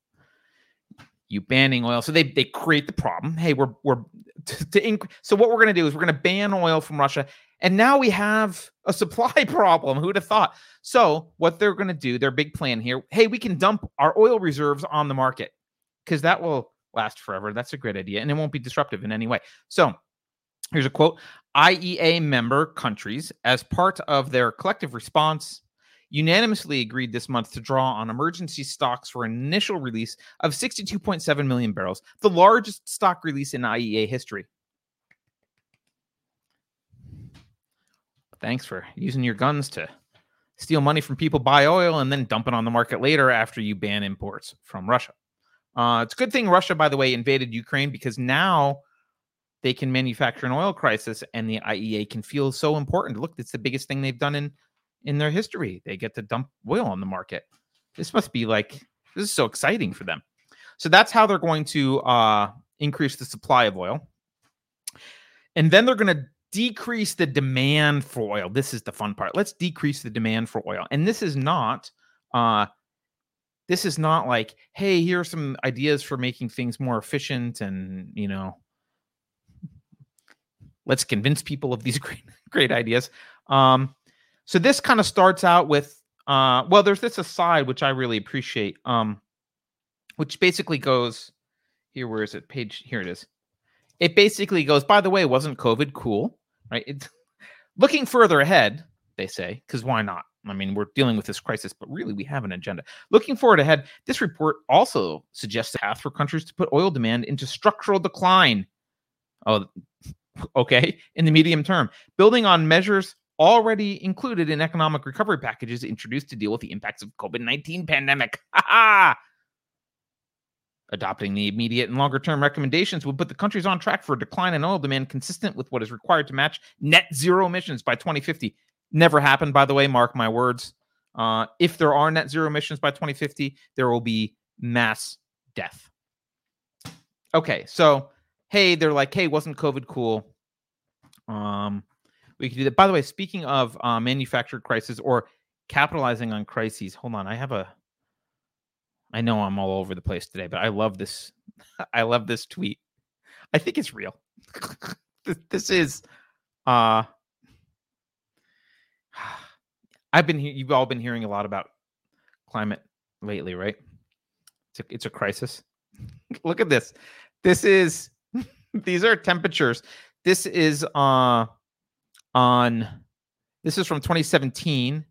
you banning oil. So they they create the problem. Hey, we're we're [laughs] to, to inc- so what we're going to do is we're going to ban oil from Russia, and now we have a supply [laughs] problem. Who'd have thought? So what they're going to do, their big plan here. Hey, we can dump our oil reserves on the market because that will last forever. That's a great idea, and it won't be disruptive in any way. So here's a quote: IEA member countries, as part of their collective response unanimously agreed this month to draw on emergency stocks for an initial release of 62.7 million barrels, the largest stock release in IEA history. Thanks for using your guns to steal money from people, buy oil, and then dump it on the market later after you ban imports from Russia. Uh, it's a good thing Russia, by the way, invaded Ukraine because now they can manufacture an oil crisis and the IEA can feel so important. Look, it's the biggest thing they've done in in their history. They get to dump oil on the market. This must be like this is so exciting for them. So that's how they're going to uh, increase the supply of oil, and then they're going to decrease the demand for oil. This is the fun part. Let's decrease the demand for oil, and this is not. Uh, this is not like, hey, here are some ideas for making things more efficient, and you know, let's convince people of these [laughs] great, great ideas. Um, so this kind of starts out with uh well there's this aside which I really appreciate um which basically goes here where is it page here it is. It basically goes by the way wasn't covid cool right it's [laughs] looking further ahead they say cuz why not I mean, we're dealing with this crisis, but really we have an agenda. Looking forward ahead, this report also suggests a path for countries to put oil demand into structural decline. Oh, okay, in the medium term, building on measures already included in economic recovery packages introduced to deal with the impacts of COVID-19 pandemic. [laughs] Adopting the immediate and longer term recommendations would put the countries on track for a decline in oil demand consistent with what is required to match net zero emissions by 2050. Never happened, by the way, mark my words. Uh, if there are net zero emissions by 2050, there will be mass death. Okay, so hey, they're like, hey, wasn't COVID cool? Um, we could do that. By the way, speaking of uh, manufactured crises or capitalizing on crises, hold on. I have a. I know I'm all over the place today, but I love this. [laughs] I love this tweet. I think it's real. [laughs] this is. uh [sighs] I've been. You've all been hearing a lot about climate lately, right? It's a, it's a crisis. [laughs] Look at this. This is. These are temperatures. This is. uh on this is from 2017.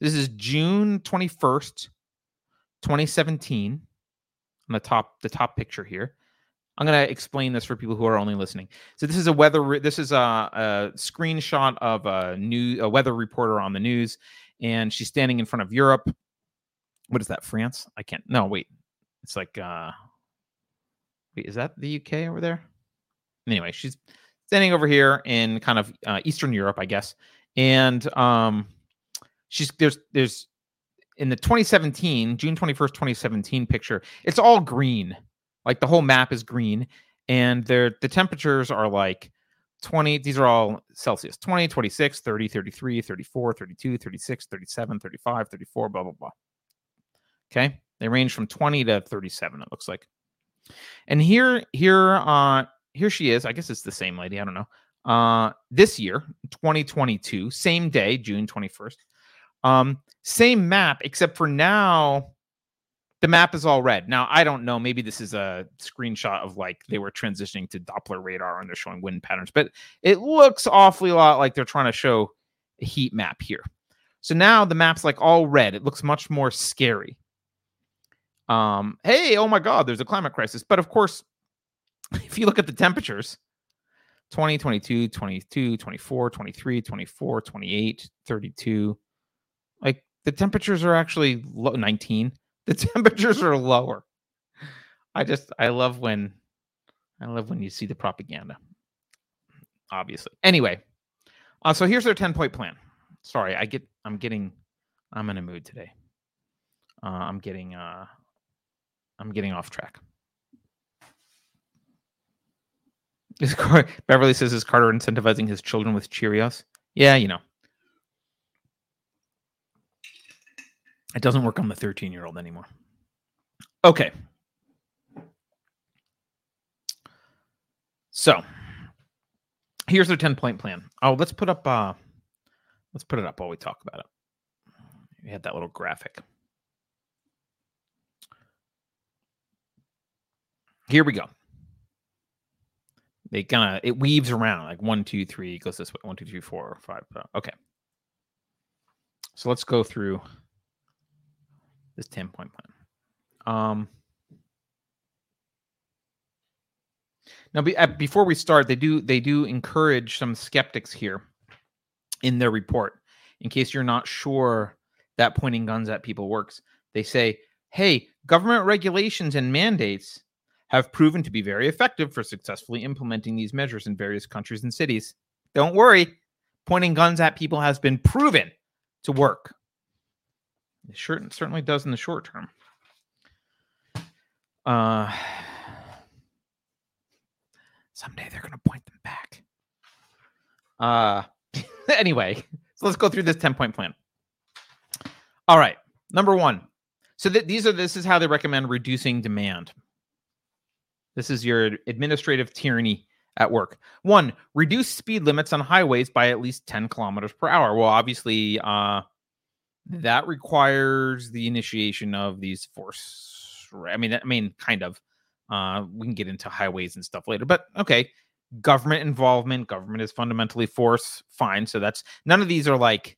This is June 21st, 2017. On the top, the top picture here. I'm going to explain this for people who are only listening. So this is a weather. This is a, a screenshot of a new a weather reporter on the news, and she's standing in front of Europe. What is that? France? I can't. No, wait. It's like. uh Wait, is that the UK over there? Anyway, she's standing over here in kind of uh, Eastern Europe, I guess. And um, she's there's there's in the 2017 June 21st 2017 picture. It's all green, like the whole map is green, and there the temperatures are like 20 these are all celsius 20 26 30 33 34 32 36 37 35 34 blah blah blah okay they range from 20 to 37 it looks like and here here uh here she is. I guess it's the same lady. I don't know. Uh, this year, 2022, same day, June 21st. Um, same map, except for now, the map is all red. Now, I don't know. Maybe this is a screenshot of like they were transitioning to Doppler radar and they're showing wind patterns, but it looks awfully a lot like they're trying to show a heat map here. So now the map's like all red. It looks much more scary. Um, hey, oh my God, there's a climate crisis. But of course, [laughs] if you look at the temperatures 20, 22, 22, 24, 23, 24, 28, 32, like the temperatures are actually low, 19. [laughs] The temperatures are lower. I just, I love when, I love when you see the propaganda, obviously. Anyway, uh, so here's their 10 point plan. Sorry, I get, I'm getting, I'm in a mood today. Uh, I'm getting, uh, I'm getting off track. Is Car- Beverly says, "Is Carter incentivizing his children with Cheerios?" Yeah, you know, it doesn't work on the thirteen-year-old anymore. Okay, so here's their ten-point plan. Oh, let's put up. uh Let's put it up while we talk about it. We had that little graphic. Here we go. They kind of it weaves around like one, two, three, goes this way. One, two, three, four, five. uh, Okay. So let's go through this 10 point plan. Um now be, uh, before we start, they do they do encourage some skeptics here in their report in case you're not sure that pointing guns at people works. They say, "Hey, government regulations and mandates have proven to be very effective for successfully implementing these measures in various countries and cities. Don't worry, pointing guns at people has been proven to work. It certainly does in the short term. Uh, someday they're going to point them back. Uh, [laughs] anyway, so let's go through this 10 point plan. All right. Number one. So that these are this is how they recommend reducing demand. This is your administrative tyranny at work. One, reduce speed limits on highways by at least 10 kilometers per hour. Well, obviously, uh, that requires the initiation of these force. I mean, I mean, kind of. Uh, we can get into highways and stuff later, but okay. Government involvement. Government is fundamentally force. Fine. So that's none of these are like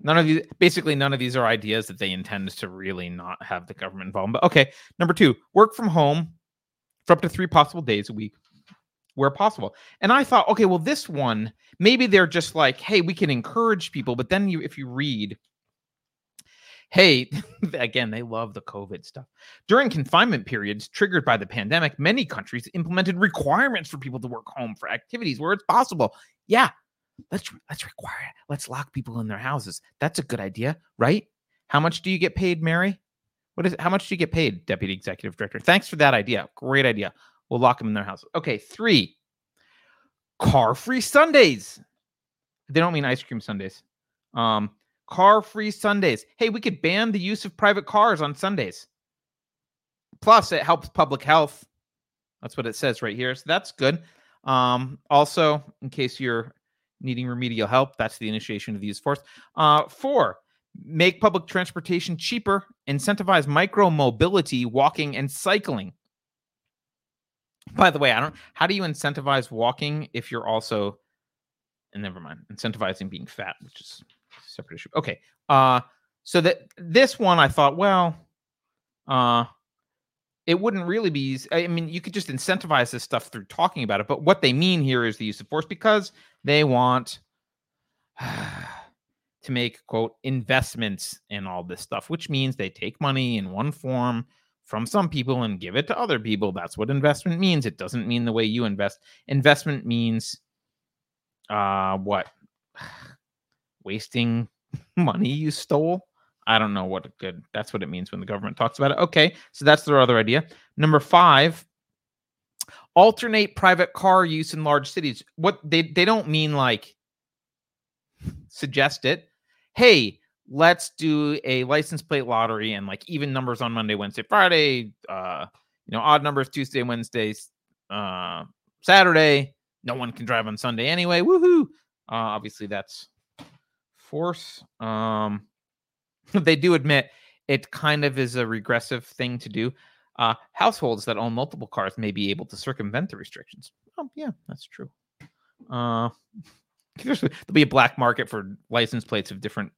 none of these basically none of these are ideas that they intend to really not have the government involved but okay. Number two work from home for up to three possible days a week where possible. And i thought okay well this one maybe they're just like hey we can encourage people but then you if you read hey [laughs] again they love the covid stuff. During confinement periods triggered by the pandemic many countries implemented requirements for people to work home for activities where it's possible. Yeah let's let's require it. Let's lock people in their houses. That's a good idea, right? How much do you get paid, Mary? What is how much do you get paid, Deputy Executive Director? Thanks for that idea. Great idea. We'll lock them in their houses. Okay, three. Car free Sundays. They don't mean ice cream Sundays. Um, car free Sundays. Hey, we could ban the use of private cars on Sundays. Plus, it helps public health. That's what it says right here. So that's good. Um, also, in case you're needing remedial help. That's the initiation of the use force. Uh, four, make public transportation cheaper, incentivize micro mobility, walking, and cycling. By the way, I don't. How do you incentivize walking if you're also, and never mind, incentivizing being fat, which is a separate issue. Okay. Uh, so that this one, I thought, well, uh, it wouldn't really be. I mean, you could just incentivize this stuff through talking about it, but what they mean here is the use of force because they want [sighs] to make quote investments in all this stuff, which means they take money in one form from some people and give it to other people. That's what investment means. It doesn't mean the way you invest. Investment means uh what? [sighs] Wasting [laughs] money you stole. I don't know what a good that's what it means when the government talks about it. Okay, so that's their other idea. Number 5, alternate private car use in large cities. What they they don't mean like suggest it. Hey, let's do a license plate lottery and like even numbers on Monday, Wednesday, Friday, uh, you know, odd numbers Tuesday, Wednesday, uh, Saturday. No one can drive on Sunday anyway. Woohoo. Uh, obviously that's force. Um [laughs] they do admit it kind of is a regressive thing to do. Uh, households that own multiple cars may be able to circumvent the restrictions. Oh, yeah, that's true. Uh, [laughs] there'll be a black market for license plates of different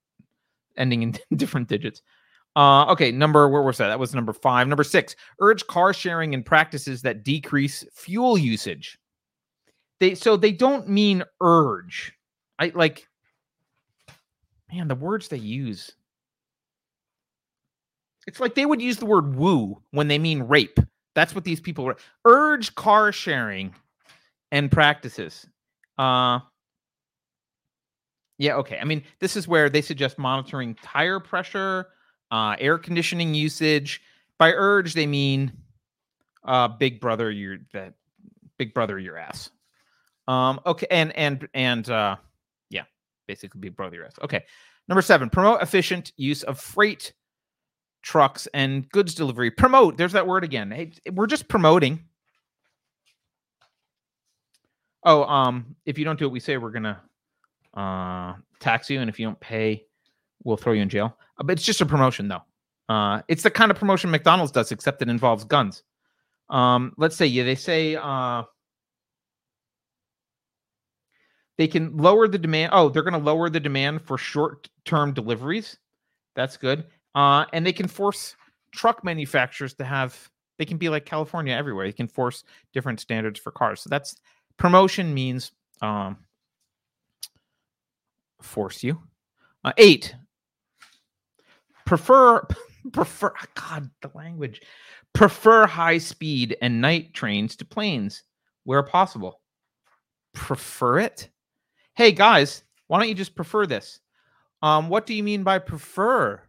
ending in [laughs] different digits. Uh, okay, number where was that? That was number five. Number six, urge car sharing and practices that decrease fuel usage. They so they don't mean urge. I like, man, the words they use it's like they would use the word woo when they mean rape. That's what these people were. Urge car sharing and practices. Uh yeah, okay. I mean, this is where they suggest monitoring tire pressure, uh, air conditioning usage. By urge, they mean uh, Big Brother, you're that Big Brother your ass. Um, okay, and and and uh, yeah, basically Big Brother your ass. Okay, number seven, promote efficient use of freight trucks and goods delivery. Promote. There's that word again. Hey, we're just promoting. Oh, um, if you don't do it, we say we're gonna uh tax you, and if you don't pay, we'll throw you in jail. Uh, but it's just a promotion, though. Uh, it's the kind of promotion McDonald's does, except it involves guns. Um, let's say yeah, they say uh, they can lower the demand. Oh, they're going to lower the demand for short-term deliveries. That's good. Uh, and they can force truck manufacturers to have. They can be like California everywhere. They can force different standards for cars. So that's promotion means um, force you. Uh, eight. Prefer [laughs] prefer God the language prefer high speed and night trains to planes where possible. Prefer it? Hey guys, why don't you just prefer this? Um, what do you mean by prefer,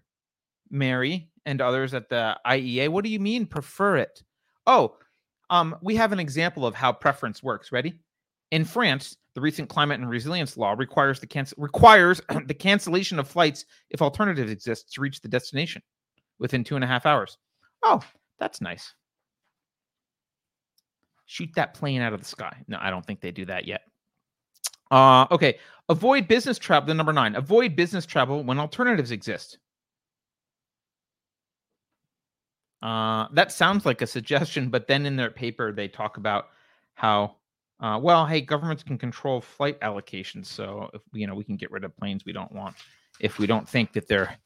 Mary and others at the IEA? What do you mean prefer it? Oh, um, we have an example of how preference works. Ready? In France, the recent climate and resilience law requires the cancel requires [clears throat] the cancellation of flights if alternatives exist to reach the destination within two and a half hours. Oh, that's nice. Shoot that plane out of the sky. No, I don't think they do that yet. Uh, okay. Avoid business travel. The number nine. Avoid business travel when alternatives exist. Uh, that sounds like a suggestion, but then in their paper they talk about how, uh, well, hey, governments can control flight allocations, so if you know we can get rid of planes we don't want if we don't think that they're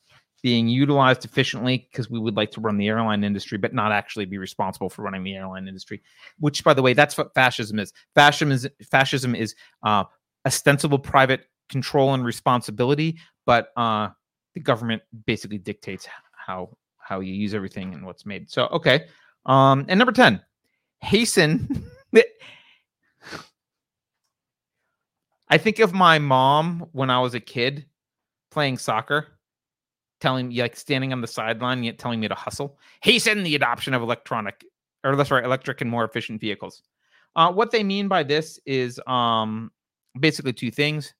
being utilized efficiently because we would like to run the airline industry, but not actually be responsible for running the airline industry. Which, by the way, that's what fascism is. Fascism is fascism is uh, ostensible private control and responsibility, but uh, the government basically dictates how how you use everything and what's made. So, okay. Um, and number ten, hasten. I think of my mom when I was a kid playing soccer telling me like standing on the sideline yet telling me to hustle. Hasten the adoption of electronic or that's right, electric and more efficient vehicles. Uh, what they mean by this is um, basically two things: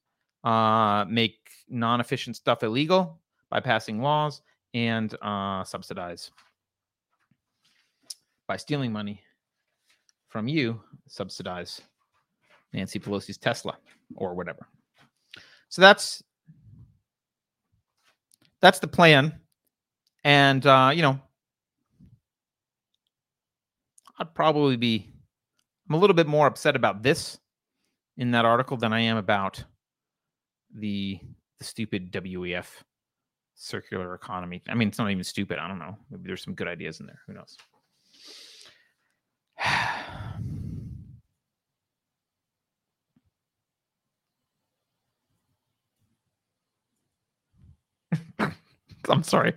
uh, make non-efficient stuff illegal by passing laws, and uh, subsidize by stealing money from you. Subsidize Nancy Pelosi's Tesla or whatever. So that's that's the plan. And uh, you know, I'd probably be I'm a little bit more upset about this in that article than I am about the the stupid WEF circular economy. I mean, it's not even stupid. I don't know. Maybe there's some good ideas in there. Who knows? [sighs] I'm sorry.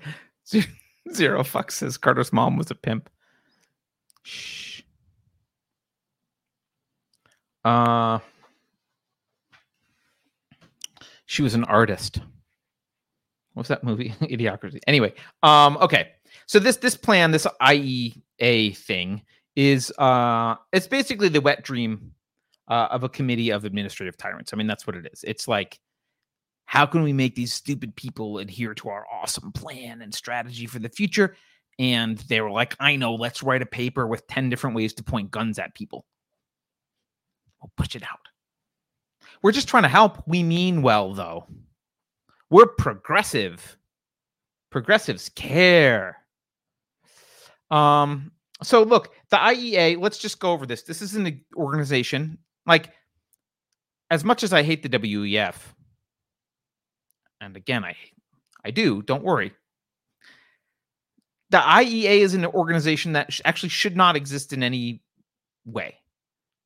[laughs] Zero fucks says Carter's mom was a pimp. Shh. Uh, she was an artist. What's that movie? [laughs] Idiocracy. Anyway, um, okay. So this this plan, this IEA thing, is uh, it's basically the wet dream uh, of a committee of administrative tyrants. I mean, that's what it is. It's like how can we make these stupid people adhere to our awesome plan and strategy for the future? And they were like, I know, let's write a paper with 10 different ways to point guns at people. We'll push it out. We're just trying to help. We mean well, though. We're progressive. Progressives care. Um, so look, the IEA, let's just go over this. This is an organization like as much as I hate the WEF, and again, I I do. Don't worry. The IEA is an organization that sh- actually should not exist in any way,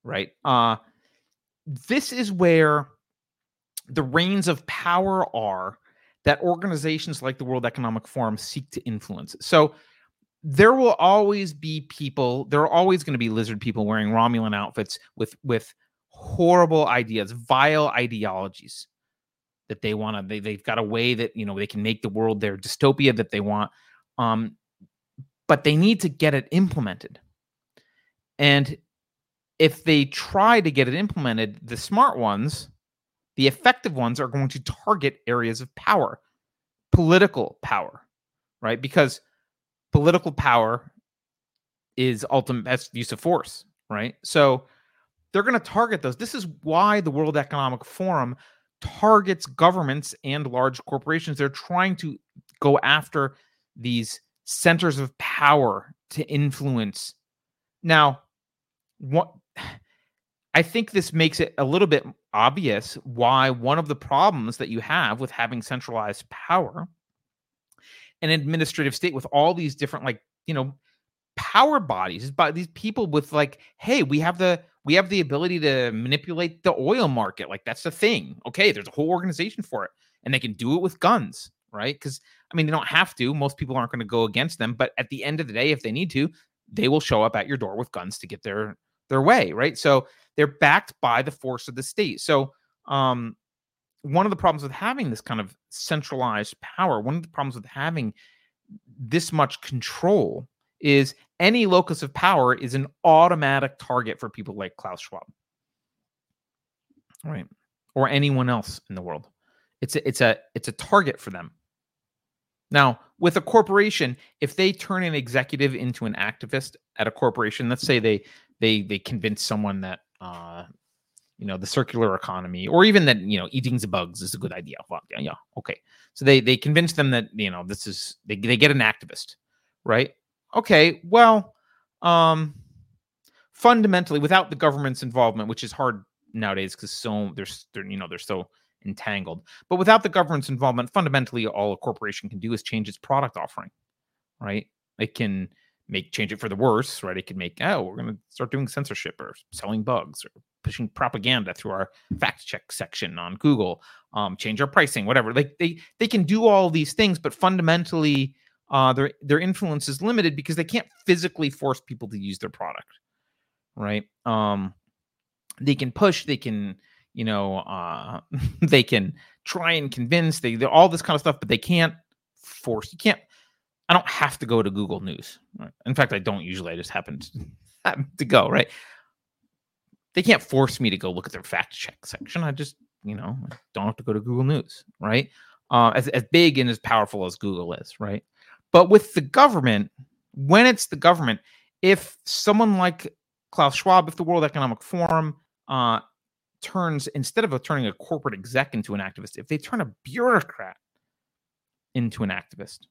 right? Uh, this is where the reins of power are that organizations like the World Economic Forum seek to influence. So there will always be people, there are always going to be lizard people wearing Romulan outfits with with horrible ideas, vile ideologies that they want to they, they've got a way that you know they can make the world their dystopia that they want um but they need to get it implemented and if they try to get it implemented, the smart ones, the effective ones, are going to target areas of power, political power, right? Because political power is ultimate best use of force, right? So they're going to target those. This is why the World Economic Forum targets governments and large corporations. They're trying to go after these centers of power to influence. Now, what I think this makes it a little bit obvious why one of the problems that you have with having centralized power an administrative state with all these different like you know power bodies by these people with like hey we have the we have the ability to manipulate the oil market like that's the thing. Okay there's a whole organization for it and they can do it with guns right? Because i mean they don't have to most people aren't going to go against them but at the end of the day if they need to they will show up at your door with guns to get their their way right so they're backed by the force of the state so um one of the problems with having this kind of centralized power one of the problems with having this much control is any locus of power is an automatic target for people like Klaus Schwab. Right. Or anyone else in the world. It's a, it's a it's a target for them. Now, with a corporation, if they turn an executive into an activist at a corporation, let's say they they they convince someone that uh you know the circular economy or even that you know eating the bugs is a good idea well, yeah, yeah okay so they they convince them that you know this is they, they get an activist right okay, well, um, fundamentally, without the government's involvement, which is hard nowadays because so there's they're, you know they're so entangled. But without the government's involvement, fundamentally, all a corporation can do is change its product offering, right? It can make change it for the worse, right? It could make oh, we're going to start doing censorship or selling bugs or pushing propaganda through our fact check section on Google, um, change our pricing, whatever. Like they they can do all these things, but fundamentally, uh, their their influence is limited because they can't physically force people to use their product, right? Um, they can push, they can, you know, uh, [laughs] they can try and convince, they all this kind of stuff, but they can't force. You can't. I don't have to go to Google News. In fact, I don't usually. I just happen to, [laughs] happen to go right. They can't force me to go look at their fact check section. I just, you know, don't have to go to Google News, right? Uh, as, as big and as powerful as Google is, right? But with the government, when it's the government, if someone like Klaus Schwab, if the World Economic Forum uh, turns, instead of turning a corporate exec into an activist, if they turn a bureaucrat into an activist,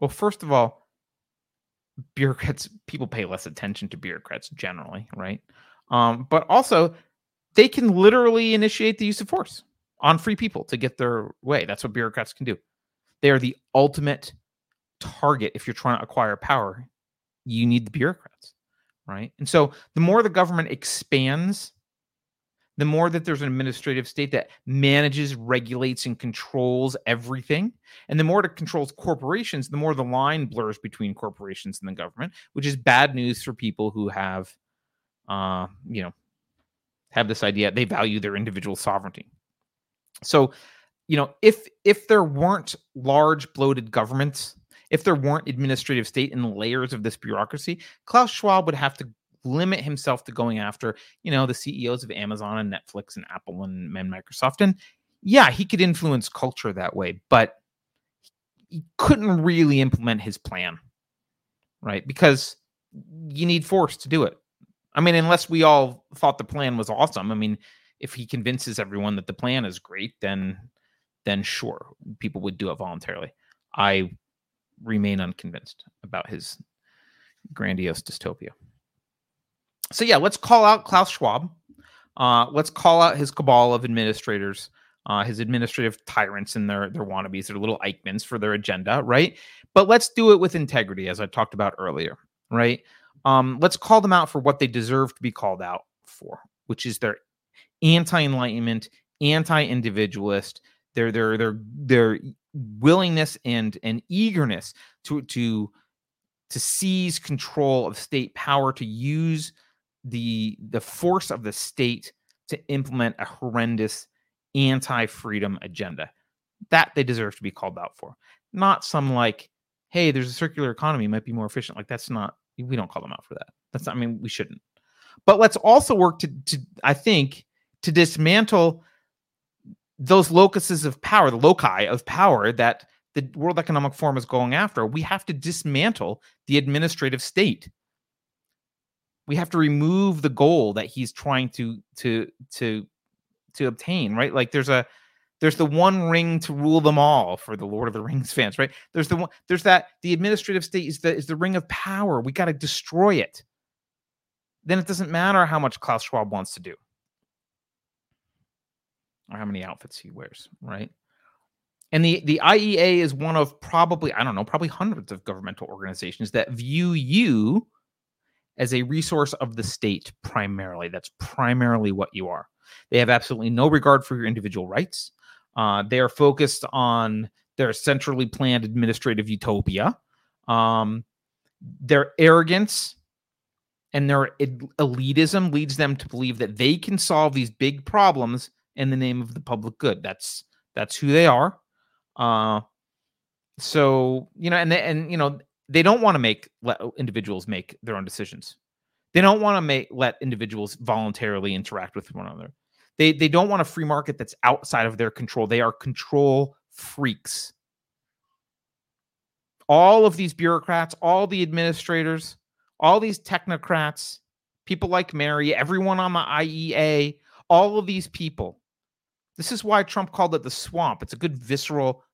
well, first of all, bureaucrats, people pay less attention to bureaucrats generally, right? Um, but also, they can literally initiate the use of force on free people to get their way. That's what bureaucrats can do. They are the ultimate target if you're trying to acquire power. You need the bureaucrats, right? And so the more the government expands, the more that there's an administrative state that manages, regulates, and controls everything, and the more it controls corporations, the more the line blurs between corporations and the government, which is bad news for people who have, uh, you know, have this idea they value their individual sovereignty. So you know, if if there weren't large bloated governments, if there weren't administrative state and layers of this bureaucracy, Klaus Schwab would have to limit himself to going after, you know, the CEOs of Amazon and Netflix and Apple and, and Microsoft. And yeah, he could influence culture that way, but he couldn't really implement his plan, right? Because you need force to do it. I mean, unless we all thought the plan was awesome. I mean, if he convinces everyone that the plan is great, then then sure, people would do it voluntarily. I remain unconvinced about his grandiose dystopia. So yeah, let's call out Klaus Schwab. Uh, let's call out his cabal of administrators, uh, his administrative tyrants and their their wannabes, their little Eichmanns for their agenda, right? But let's do it with integrity, as I talked about earlier, right? Um, let's call them out for what they deserve to be called out for, which is their anti-enlightenment, anti-individualist, their their their their willingness and and eagerness to to to seize control of state power to use the the force of the state to implement a horrendous anti-freedom agenda. That they deserve to be called out for. Not some like hey there's a circular economy might be more efficient. Like that's not we don't call them out for that. That's not i mean we shouldn't. But let's also work to, to I think, to dismantle those locuses of power, the loci of power that the World Economic Forum is going after. We have to dismantle the administrative state. We have to remove the goal that he's trying to to to to obtain, right? Like there's a there's the one ring to rule them all for the Lord of the Rings [laughs] fans, right? There's the one there's that the administrative state is the is the ring of power. We got to destroy it. Then it doesn't matter how much Klaus Schwab wants to do or how many outfits he wears, right? And the, the IEA is one of probably, I don't know, probably hundreds of governmental organizations that view you as a resource of the state primarily. That's primarily what you are. They have absolutely no regard for your individual rights. Uh, they are focused on their centrally planned administrative utopia. Um, their arrogance and their elitism leads them to believe that they can solve these big problems in the name of the public good. That's that's who they are. Uh, so you know, and and you know, they don't want to make let uh, individuals make their own decisions. They don't want to make let individuals voluntarily interact with one another. They they don't want a free market that's outside of their control. They are control freaks. All of these bureaucrats, all the administrators, all these technocrats, people like Mary, everyone on the IEA, all of these people this is why Trump called it the swamp. It's a good visceral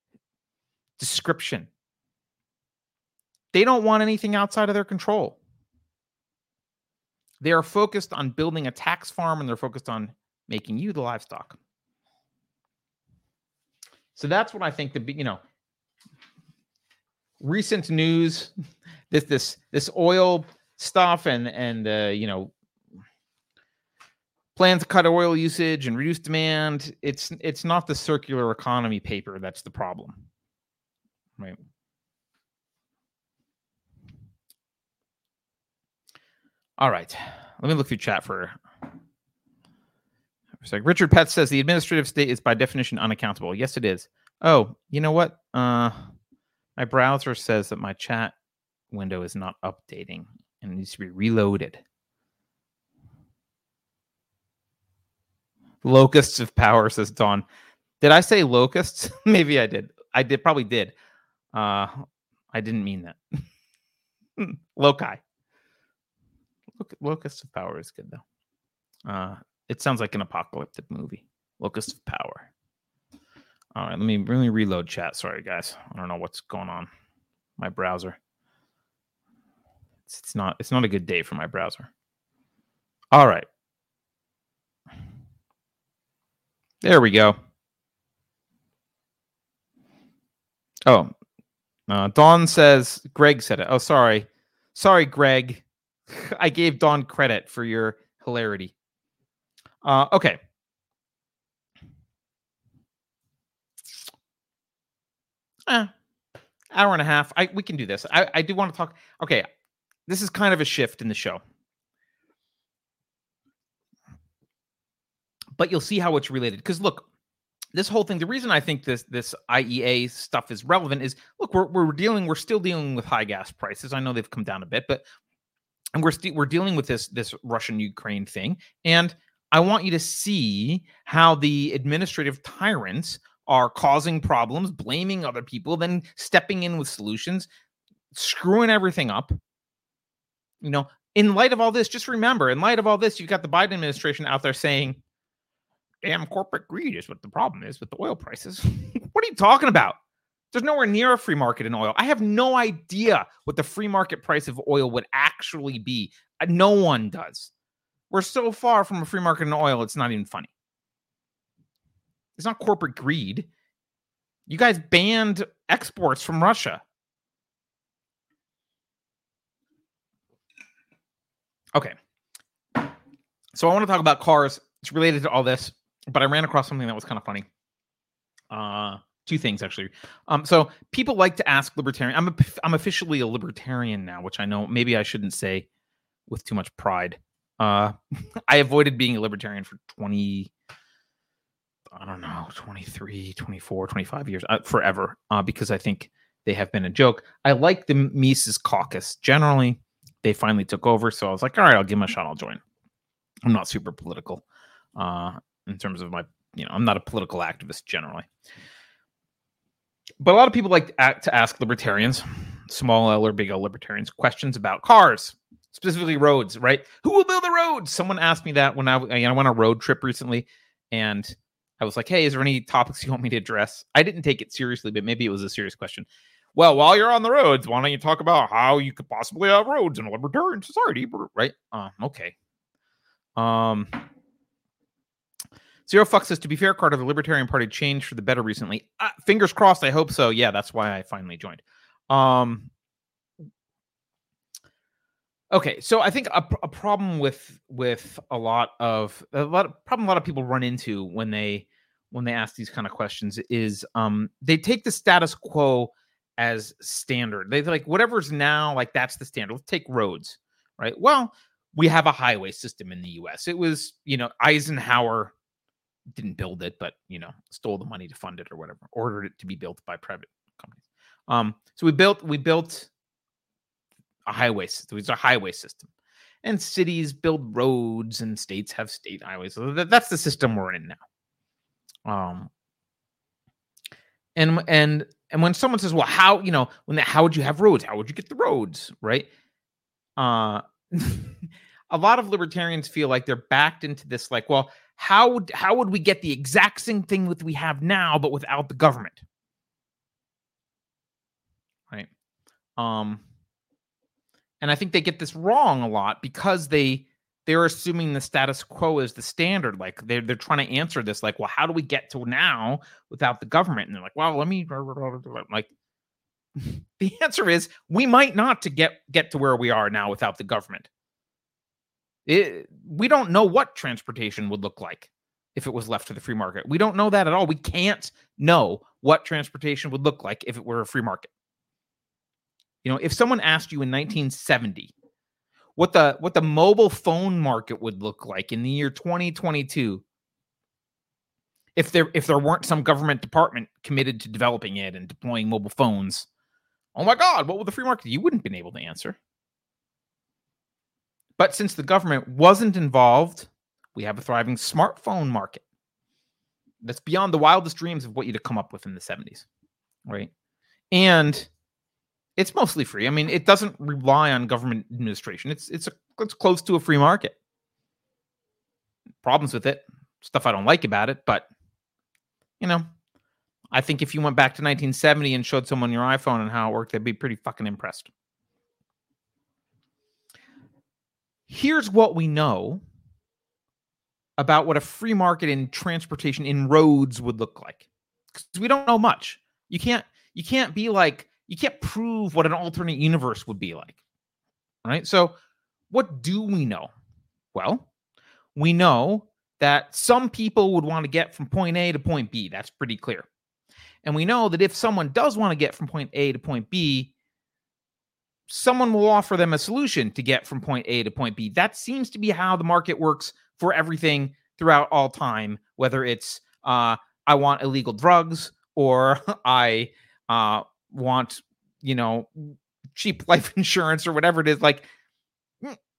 description. They don't want anything outside of their control. They are focused on building a tax farm and they're focused on making you the livestock. So that's what I think the you know recent news [laughs] this this this oil stuff and and uh, you know plan to cut oil usage and reduce demand. It's it's not the circular economy paper that's the problem. Right. All right. Let me look through chat for a sec. Richard Pett says the administrative state is by definition unaccountable. Yes, it is. Oh, you know what? Uh my browser says that my chat window is not updating and needs to be reloaded. Locusts of power, says Dawn. Did I say locusts? [laughs] Maybe I did. I did probably did. Uh I didn't mean that. [laughs] Loci. Look Locusts of Power is good though. Uh it sounds like an apocalyptic movie. Locust of Power. All right, let me really reload chat. Sorry, guys. I don't know what's going on. My browser. It's, it's not. It's not a good day for my browser. All right. There we go. Oh, uh, Dawn says Greg said it. Oh, sorry. Sorry, Greg. [laughs] I gave Dawn credit for your hilarity. Uh, okay. Eh, hour and a half. I we can do this. I, I do want to talk. Okay, this is kind of a shift in the show. but you'll see how it's related. Because look, this whole thing, the reason I think this this IEA stuff is relevant is look, we're we're dealing, we're still dealing with high gas prices. I know they've come down a bit, but and we're still we're dealing with this this Russian Ukraine thing. And I want you to see how the administrative tyrants are causing problems, blaming other people, then stepping in with solutions, screwing everything up. You know, in light of all this, just remember, in light of all this, you've got the Biden administration out there saying, damn corporate greed is what the problem is with the oil prices. [laughs] what are you talking about? There's nowhere near a free market in oil. I have no idea what the free market price of oil would actually be. Uh, no one does. We're so far from a free market in oil, it's not even funny. It's not corporate greed. You guys banned exports from Russia. Okay. So I want to talk about cars. It's related to all this but I ran across something that was kind of funny. Uh, two things actually. Um, so people like to ask libertarian. I'm a, I'm officially a libertarian now, which I know maybe I shouldn't say with too much pride. Uh, [laughs] I avoided being a libertarian for 20 I don't know, 23, 24, 25 years, uh, forever, uh, because I think they have been a joke. I like the Mises caucus. Generally, they finally took over. So I was like, all right, I'll give them a shot. I'll join. I'm not super political uh, in terms of my, you know, I'm not a political activist generally. But a lot of people like to ask libertarians, small L or big L libertarians, questions about cars, specifically roads, right? Who will build the roads? Someone asked me that when I, I went on a road trip recently and I was like, hey, is there any topics you want me to address? I didn't take it seriously, but maybe it was a serious question. Well, while you're on the roads, why don't you talk about how you could possibly have roads in a libertarian society, right? Uh, okay. Um, Zero Fuck says, to be fair, Carter, the Libertarian Party changed for the better recently. Uh, fingers crossed. I hope so. Yeah, that's why I finally joined. Um, okay, so I think a, a problem with with a lot of a lot of problem a lot of people run into when they when they ask these kind of questions is um they take the status quo as standard. They like whatever's now like that's the standard. Let's take roads, right? Well, we have a highway system in the US. It was, you know, Eisenhower didn't build it, but you know, stole the money to fund it or whatever, ordered it to be built by private companies. Um, so we built we built a highway system. It's a highway system, and cities build roads, and states have state highways. So that, that's the system we're in now. Um, and and and when someone says, "Well, how you know when the, how would you have roads? How would you get the roads?" Right? Uh, [laughs] a lot of libertarians feel like they're backed into this, like, well, how would how would we get the exact same thing that we have now, but without the government? Right. Um, and I think they get this wrong a lot because they they're assuming the status quo is the standard. Like they're they're trying to answer this, like, well, how do we get to now without the government? And they're like, well, let me [laughs] like [laughs] the answer is we might not to get get to where we are now without the government. It, we don't know what transportation would look like if it was left to the free market. We don't know that at all. We can't know what transportation would look like if it were a free market. You know, if someone asked you in 1970 what the what the mobile phone market would look like in the year 2022 if there if there weren't some government department committed to developing it and deploying mobile phones oh my god what would the free market you wouldn't been able to answer but since the government wasn't involved, we have a thriving smartphone market that's beyond the wildest dreams of what you'd have come up with in the 70s. Right. And it's mostly free. I mean, it doesn't rely on government administration. It's it's a, it's close to a free market. Problems with it, stuff I don't like about it, but you know, I think if you went back to 1970 and showed someone your iPhone and how it worked, they'd be pretty fucking impressed. Here's what we know about what a free market in transportation in roads would look like. Because we don't know much. You can't you can't be like you can't prove what an alternate universe would be like right? So what do we know? Well we know that some people would want to get from point a to point b that's pretty clear. And we know that if someone does want to get from point a to point b someone will offer them a solution to get from point A to point B. That seems to be how the market works for everything throughout all time, whether it's uh, I want illegal drugs or [laughs] I uh, want, you know, cheap [laughs] life insurance or whatever it is. Like,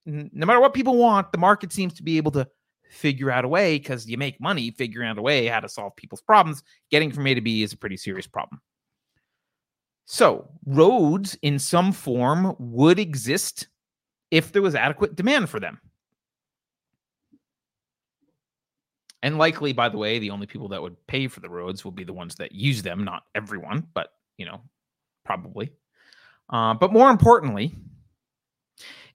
no matter what people want, the market seems to be able to figure out a way because you make money figuring out a way how to solve people's problems. Getting from A to B is a pretty serious problem. So, roads in some form would exist if there was adequate demand for them. And likely, by the way, the only people that would pay for the roads will be the ones that use them, not everyone, but, you know, probably. Uh, but more importantly,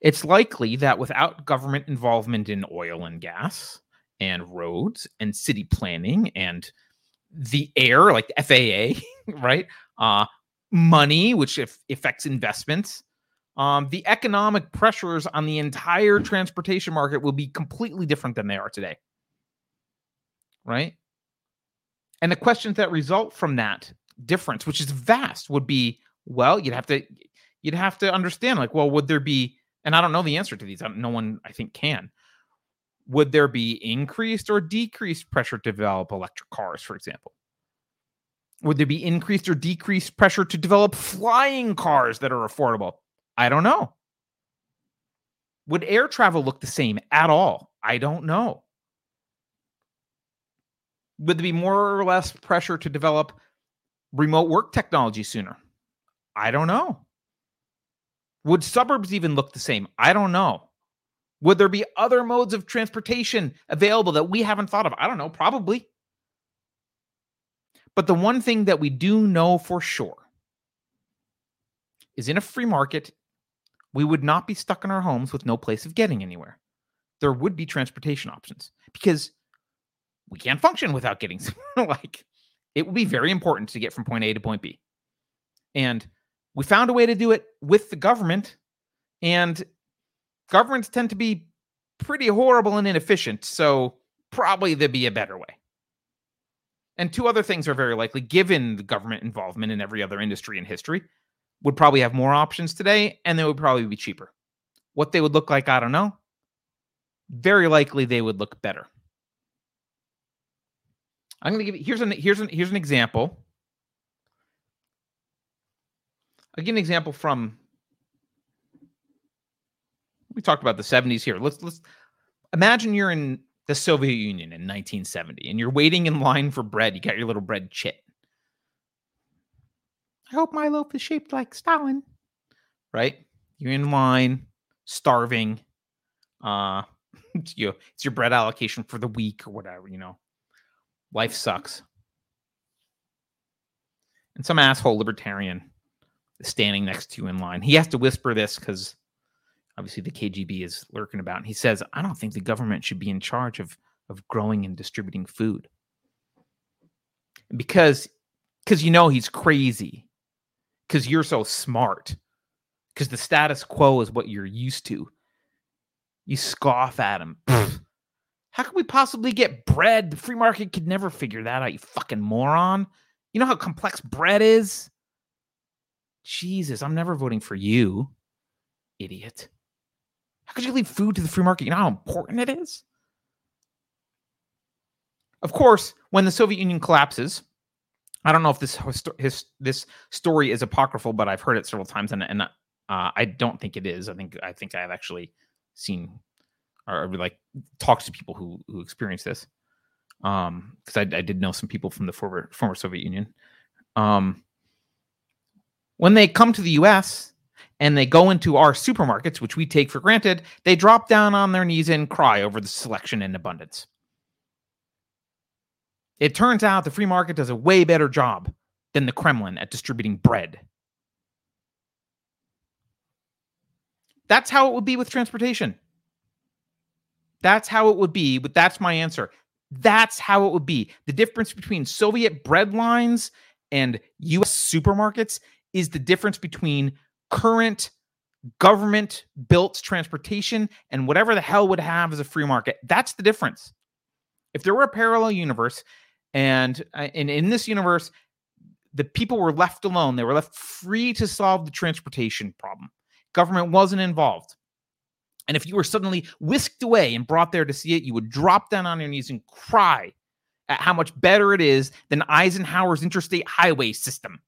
it's likely that without government involvement in oil and gas and roads and city planning and the air, like the FAA, [laughs] right? Uh, money, which affects investments. Um, the economic pressures on the entire transportation market will be completely different than they are today. Right. And the questions that result from that difference, which is vast, would be well, you'd have to you'd have to understand, like, well, would there be, and I don't know the answer to these. no one I think can. Would there be increased or decreased pressure to develop electric cars, for example? Would there be increased or decreased pressure to develop flying cars that are affordable? I don't know. Would air travel look the same at all I don't know. Would there be more or less pressure to develop remote work technology sooner? I don't know. Would suburbs even look the same? I don't know. Would there be other modes of transportation available that we haven't thought of? I don't know, probably. But the one thing that we do know for sure is in a free market, we would not be stuck in our homes with no place of getting anywhere. There would be transportation options because we can't function without getting [laughs] like it would be very important to get from point A to point B. And we found a way to do it with the government and governments tend to be pretty horrible and inefficient, so probably there'd be a better way. And two other things are very likely given the government involvement in every other industry in history would probably have more options today and they would probably be cheaper. What they would look like, I don't know. Very likely they would look better. I'm going to give you here's an here's an here's an example. I'll give an example from we talked about the 70s here. Let's let's imagine you're in the Soviet Union in 1970 and you're waiting in line for bread. You got your little bread chit. I hope my loaf is shaped like Stalin. Right? You're in line, starving. Uh [laughs] it's, you, it's your bread allocation for the week or whatever, you know. Life sucks. And some asshole libertarian is standing next to you in line. He has to whisper this because obviously the KGB is lurking about. And he says, I don't think the government should be in charge of, of growing and distributing food. Because because you know he's crazy. Because you're so smart. Because the status quo is what you're used to. You scoff at him. How can we possibly get bread? The free market could never figure that out, you fucking moron. You know how complex bread is? Jesus, I'm never voting for you, idiot. How could you leave food to the free market? You know how important it is? Of course, when the Soviet Union collapses, I don't know if this his, this story is apocryphal, but I've heard it several times, and, and uh, I don't think it is. I think I think I've actually seen or like talked to people who who experienced this um because I, I did know some people from the former former soviet union um when they come to the us and they go into our supermarkets which we take for granted they drop down on their knees and cry over the selection and abundance it turns out the free market does a way better job than the kremlin at distributing bread that's how it would be with transportation that's how it would be, but that's my answer. That's how it would be. The difference between Soviet bread lines and US supermarkets is the difference between current government built transportation and whatever the hell would have as a free market. That's the difference. If there were a parallel universe and, uh, and in this universe, the people were left alone, they were left free to solve the transportation problem. Government wasn't involved. And if you were suddenly whisked away and brought there to see it, you would drop down on your knees and cry at how much better it is than Eisenhower's interstate highway system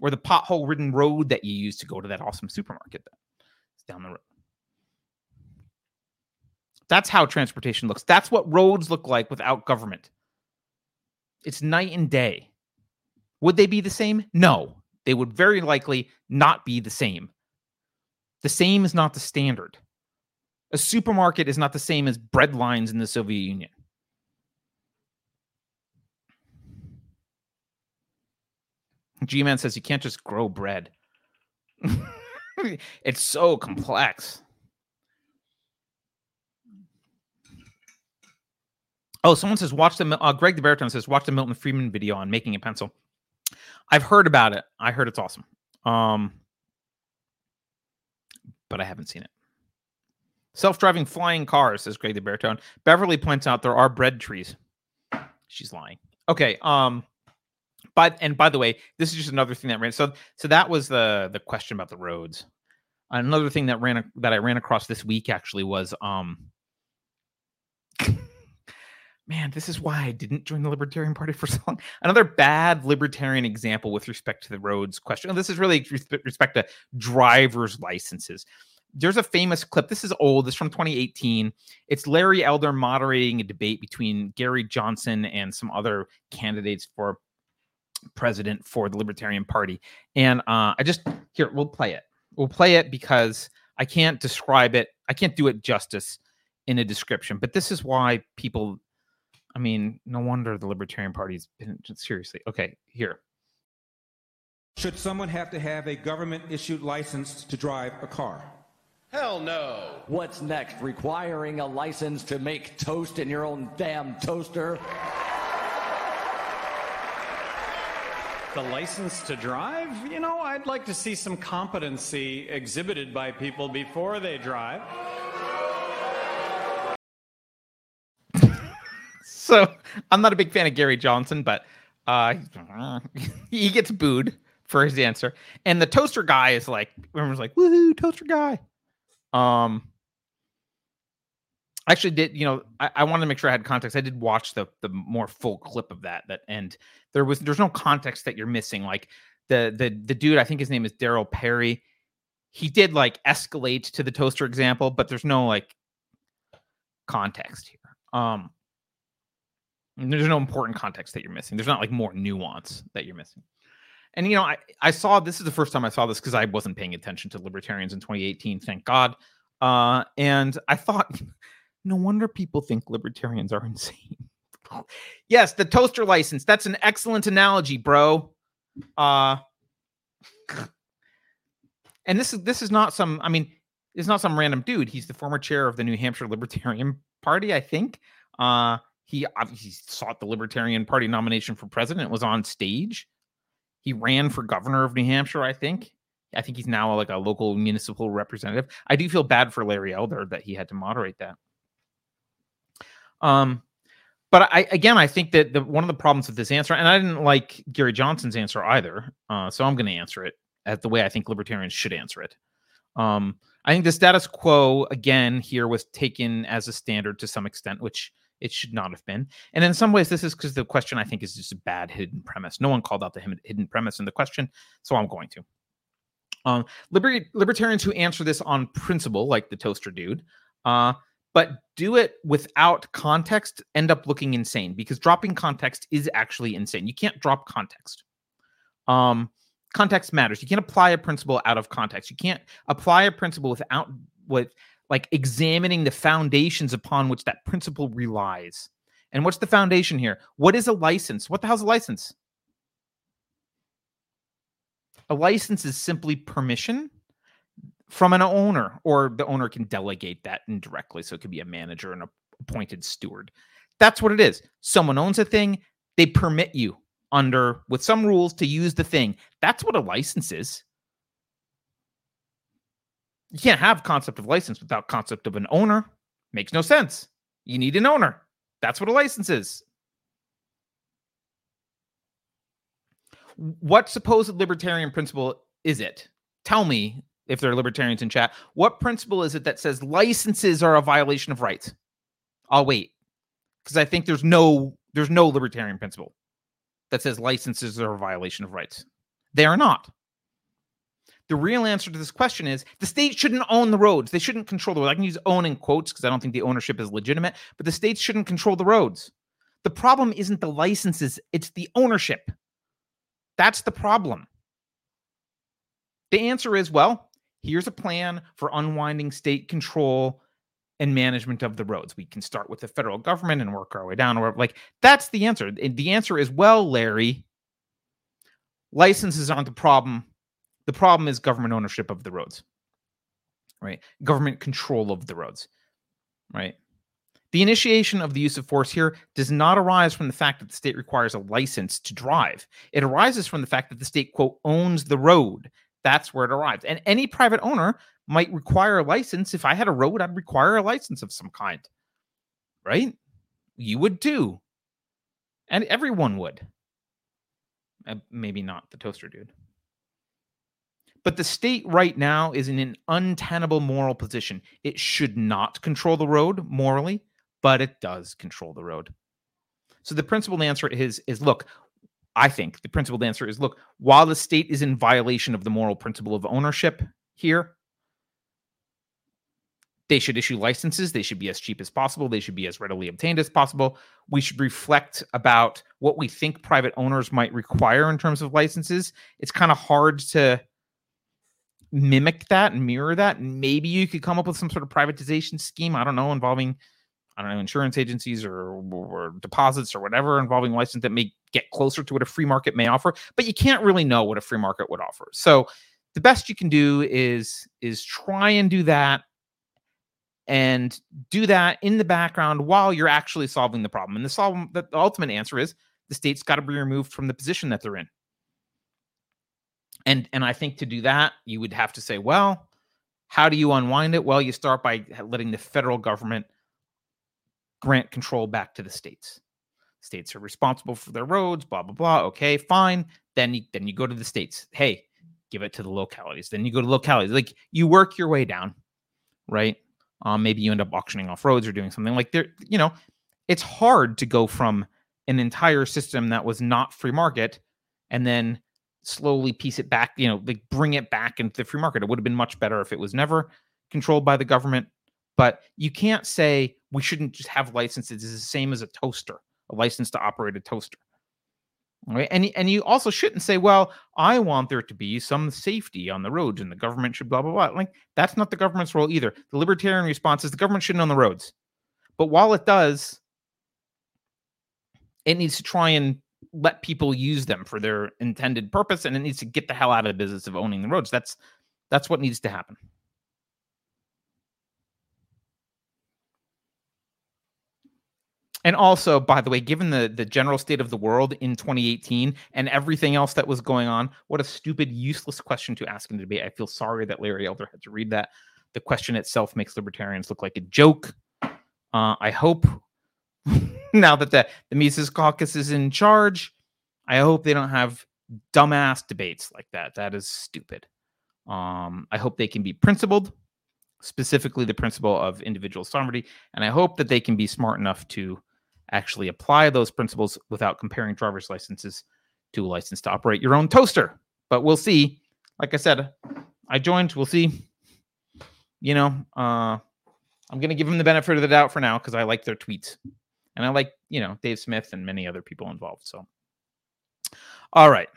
or the pothole ridden road that you use to go to that awesome supermarket that's down the road. That's how transportation looks. That's what roads look like without government. It's night and day. Would they be the same? No, they would very likely not be the same. The same is not the standard. A supermarket is not the same as bread lines in the Soviet Union. G Man says you can't just grow bread. [laughs] it's so complex. Oh, someone says watch the uh, Greg the Baritone says watch the Milton Friedman video on making a pencil. I've heard about it. I heard it's awesome. Um, but I haven't seen it. Self-driving flying cars, says Greg the Baritone. Beverly points out there are bread trees. She's lying. Okay. Um, but and by the way, this is just another thing that ran. So so that was the the question about the roads. Another thing that ran that I ran across this week actually was um [laughs] man, this is why I didn't join the Libertarian Party for so long. Another bad libertarian example with respect to the roads question. This is really respect to driver's licenses. there's a famous clip. This is old. This is from 2018. It's Larry Elder moderating a debate between Gary Johnson and some other candidates for president for the Libertarian Party. And uh, I just here we'll play it. We'll play it because I can't describe it. I can't do it justice in a description. But this is why people. I mean, no wonder the Libertarian Party's been seriously okay. Here. Should someone have to have a government issued license to drive a car? Hell no. What's next? Requiring a license to make toast in your own damn toaster? The license to drive? You know, I'd like to see some competency exhibited by people before they drive. [laughs] so I'm not a big fan of Gary Johnson, but uh, [laughs] he gets booed for his answer. And the toaster guy is like, everyone's like, woohoo, toaster guy. Um, I actually did, you know, I, I wanted to make sure I had context. I did watch the the more full clip of that. That and there was there's no context that you're missing. Like the the the dude, I think his name is Daryl Perry. He did like escalate to the toaster example, but there's no like context here. Um, there's no important context that you're missing. There's not like more nuance that you're missing. And you know, I I saw this is the first time I saw this because I wasn't paying attention to libertarians in 2018. Thank God. Uh, and I thought, [laughs] no wonder people think libertarians are [laughs] insane. yes, the toaster license. That's an excellent analogy, bro. Uh, [laughs] and this is this is not some. I mean, it's not some random dude. He's the former chair of the New Hampshire Libertarian Party, I think. Uh, he obviously sought the Libertarian Party nomination for president. Was on stage he ran for governor of New Hampshire, I think. I think he's now like a local municipal representative. I do feel bad for Larry Elder that he had to moderate that. Um, but I again, I think that the, one of the problems with this answer, and I didn't like Gary Johnson's answer either, uh, so I'm going to answer it at the way I think libertarians should answer it. Um, I think the status quo again here was taken as a standard to some extent, which it should not have been. And in some ways, this is because the question I think is just a bad hidden premise. No one called out the hidden premise in the question, so I'm going to. Um, liber- libertarians who answer this on principle, like the toaster dude, uh, but do it without context, end up looking insane because dropping context is actually insane. You can't drop context. Um, context matters. You can't apply a principle out of context. You can't apply a principle without with like examining the foundations upon which that principle relies. And what's the foundation here? What is a license? What the hell's a license? A license is simply permission from an owner, or the owner can delegate that indirectly. So it could be a manager and a appointed steward. That's what it is. Someone owns a thing, they permit you under with some rules to use the thing. That's what a license is. You can't have concept of license without concept of an owner. Makes no sense. You need an owner. That's what a license is. What supposed libertarian principle is it? Tell me if there are libertarians in chat. What principle is it that says licenses are a violation of rights? I'll wait because I think there's no there's no libertarian principle that says licenses are a violation of rights. They are not. The real answer to this question is the state shouldn't own the roads. They shouldn't control the roads. I can use own in quotes because I don't think the ownership is legitimate, but the states shouldn't control the roads. The problem isn't the licenses, it's the ownership. That's the problem. The answer is well, here's a plan for unwinding state control and management of the roads. We can start with the federal government and work our way down. Or like that's the answer. The answer is well, Larry, licenses aren't the problem. The problem is government ownership of the roads, right? Government control of the roads, right? The initiation of the use of force here does not arise from the fact that the state requires a license to drive. It arises from the fact that the state, quote, owns the road. That's where it arrives. And any private owner might require a license. If I had a road, I'd require a license of some kind, right? You would too. And everyone would. Uh, maybe not the toaster dude. But the state right now is in an untenable moral position. It should not control the road morally, but it does control the road. So the principled answer is is look, I think the principled answer is look, while the state is in violation of the moral principle of ownership here, they should issue licenses. They should be as cheap as possible. They should be as readily obtained as possible. We should reflect about what we think private owners might require in terms of licenses. It's kind of hard to mimic that and mirror that. Maybe you could come up with some sort of privatization scheme. I don't know, involving I don't know insurance agencies or, or deposits or whatever involving license that may get closer to what a free market may offer. But you can't really know what a free market would offer. So the best you can do is is try and do that and do that in the background while you're actually solving the problem. And the solve the ultimate answer is the state's got to be removed from the position that they're in. And and I think to do that, you would have to say, well, how do you unwind it? Well, you start by letting the federal government grant control back to the states. States are responsible for their roads, blah blah blah. Okay, fine. Then you then you go to the states. Hey, give it to the localities. Then you go to localities. Like you work your way down, right? Um, maybe you end up auctioning off roads or doing something like there. You know, it's hard to go from an entire system that was not free market and then slowly piece it back. You know, like bring it back into the free market. It would have been much better if it was never controlled by the government. But you can't say we shouldn't just have licenses. It's the same as a toaster, a license to operate a toaster. Right. And, and you also shouldn't say, well, I want there to be some safety on the roads and the government should blah, blah, blah. Like that's not the government's role either. The libertarian response is the government shouldn't own the roads. But while it does, it needs to try and let people use them for their intended purpose and it needs to get the hell out of the business of owning the roads. That's that's what needs to happen. And also, by the way, given the the general state of the world in 2018 and everything else that was going on, what a stupid, useless question to ask in the debate. I feel sorry that Larry Elder had to read that. The question itself makes libertarians look like a joke. Uh, I hope [laughs] now that the, the Mises Caucus is in charge, I hope they don't have dumbass debates like that. That is stupid. Um, I hope they can be principled, specifically the principle of individual sovereignty, and I hope that they can be smart enough to actually apply those principles without comparing driver's licenses to a license to operate your own toaster. But we'll see. Like I said, I joined. We'll see. You know, uh, I'm going to give them the benefit of the doubt for now because I like their tweets. And I like, you know, Dave Smith and many other people involved. So, all right.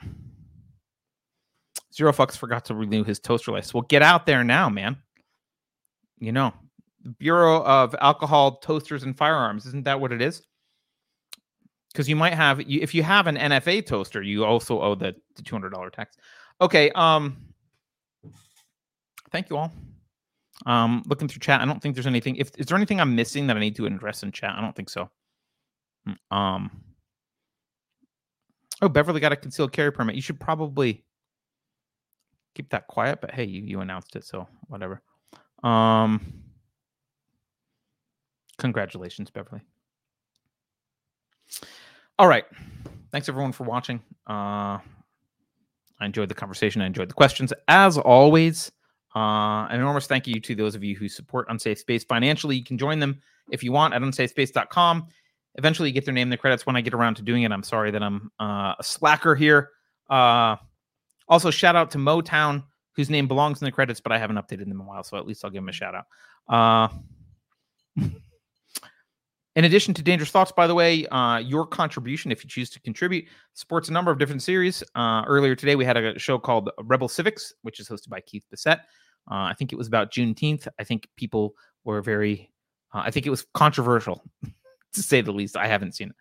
Zero Fucks forgot to renew his toaster license. Well, get out there now, man. You know, Bureau of Alcohol, Toasters, and Firearms. Isn't that what it is? Because you might have if you have an NFA toaster, you also owe the, the two hundred dollar tax. Okay. Um. Thank you all. Um, looking through chat, I don't think there's anything. If is there anything I'm missing that I need to address in chat? I don't think so. Hmm, um. Oh, Beverly got a concealed carry permit. You should probably keep that quiet. But hey, you you announced it, so whatever. Um. Congratulations, Beverly. All right. Thanks everyone for watching. Uh, I enjoyed the conversation. I enjoyed the questions. As always, uh, an enormous thank you to those of you who support Unsafe Space financially. You can join them if you want at unsafespace.com. Eventually, you get their name in the credits when I get around to doing it. I'm sorry that I'm uh, a slacker here. Uh, also, shout out to Motown, whose name belongs in the credits, but I haven't updated them in a while, so at least I'll give them a shout out. Uh, [laughs] In addition to Dangerous Thoughts, by the way, uh, your contribution, if you choose to contribute, supports a number of different series. Uh, earlier today, we had a show called Rebel Civics, which is hosted by Keith Bissett. Uh, I think it was about Juneteenth. I think people were very, uh, I think it was controversial, [laughs] to say the least. I haven't seen it.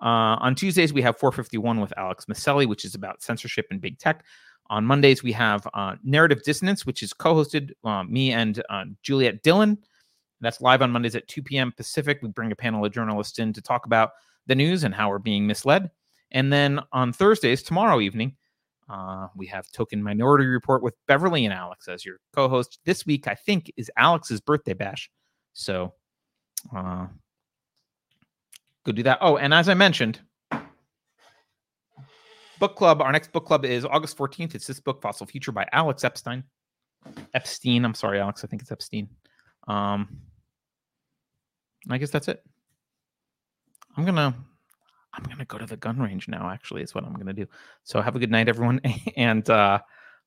Uh, on Tuesdays, we have 451 with Alex Maselli, which is about censorship and big tech. On Mondays, we have uh, Narrative Dissonance, which is co hosted me and Juliet Dillon. That's live on Mondays at 2 p.m. Pacific. We bring a panel of journalists in to talk about the news and how we're being misled. And then on Thursdays, tomorrow evening, uh, we have Token Minority Report with Beverly and Alex as your co host. This week, I think, is Alex's birthday bash. So uh, go do that. Oh, and as I mentioned, book club, our next book club is August 14th. It's this book, Fossil Future by Alex Epstein. Epstein. I'm sorry, Alex. I think it's Epstein. Um, I guess that's it. I'm gonna I'm gonna go to the gun range now. Actually, is what I'm gonna do. So have a good night, everyone, [laughs] and uh,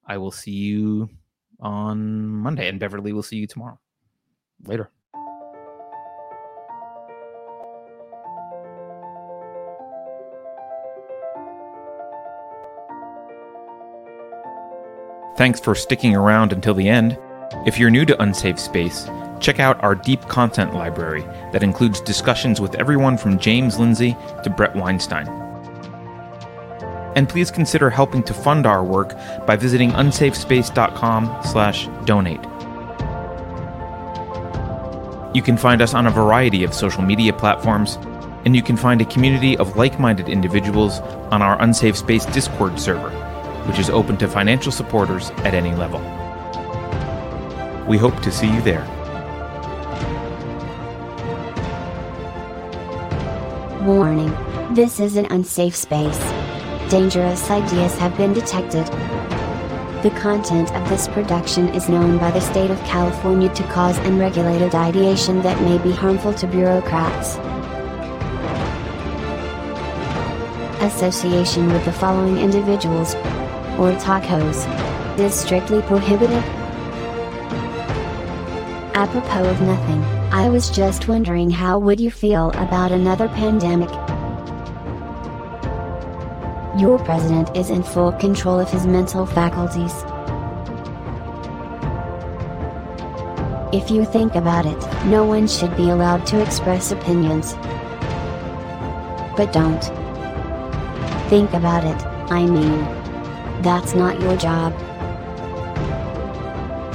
I will see you on Monday, and Beverly will see you tomorrow. Later. Thanks for sticking around until the end. If you're new to Unsafe Space, check out our deep content library that includes discussions with everyone from James Lindsay to Bret Weinstein. And please consider helping to fund our work by visiting unsafespace.com/donate. You can find us on a variety of social media platforms, and you can find a community of like-minded individuals on our Unsafe Space Discord server which is open to financial supporters at any level. We hope to see you there. Warning this is an unsafe space. Dangerous ideas have been detected. The content of this production is known by the state of California to cause unregulated ideation that may be harmful to bureaucrats. Association with the following individuals or tacos is strictly prohibited. Apropos of nothing, I was just wondering how would you feel about another pandemic? Your president is in full control of his mental faculties. If you think about it, no one should be allowed to express opinions. But don't. Think about it, I mean. That's not your job.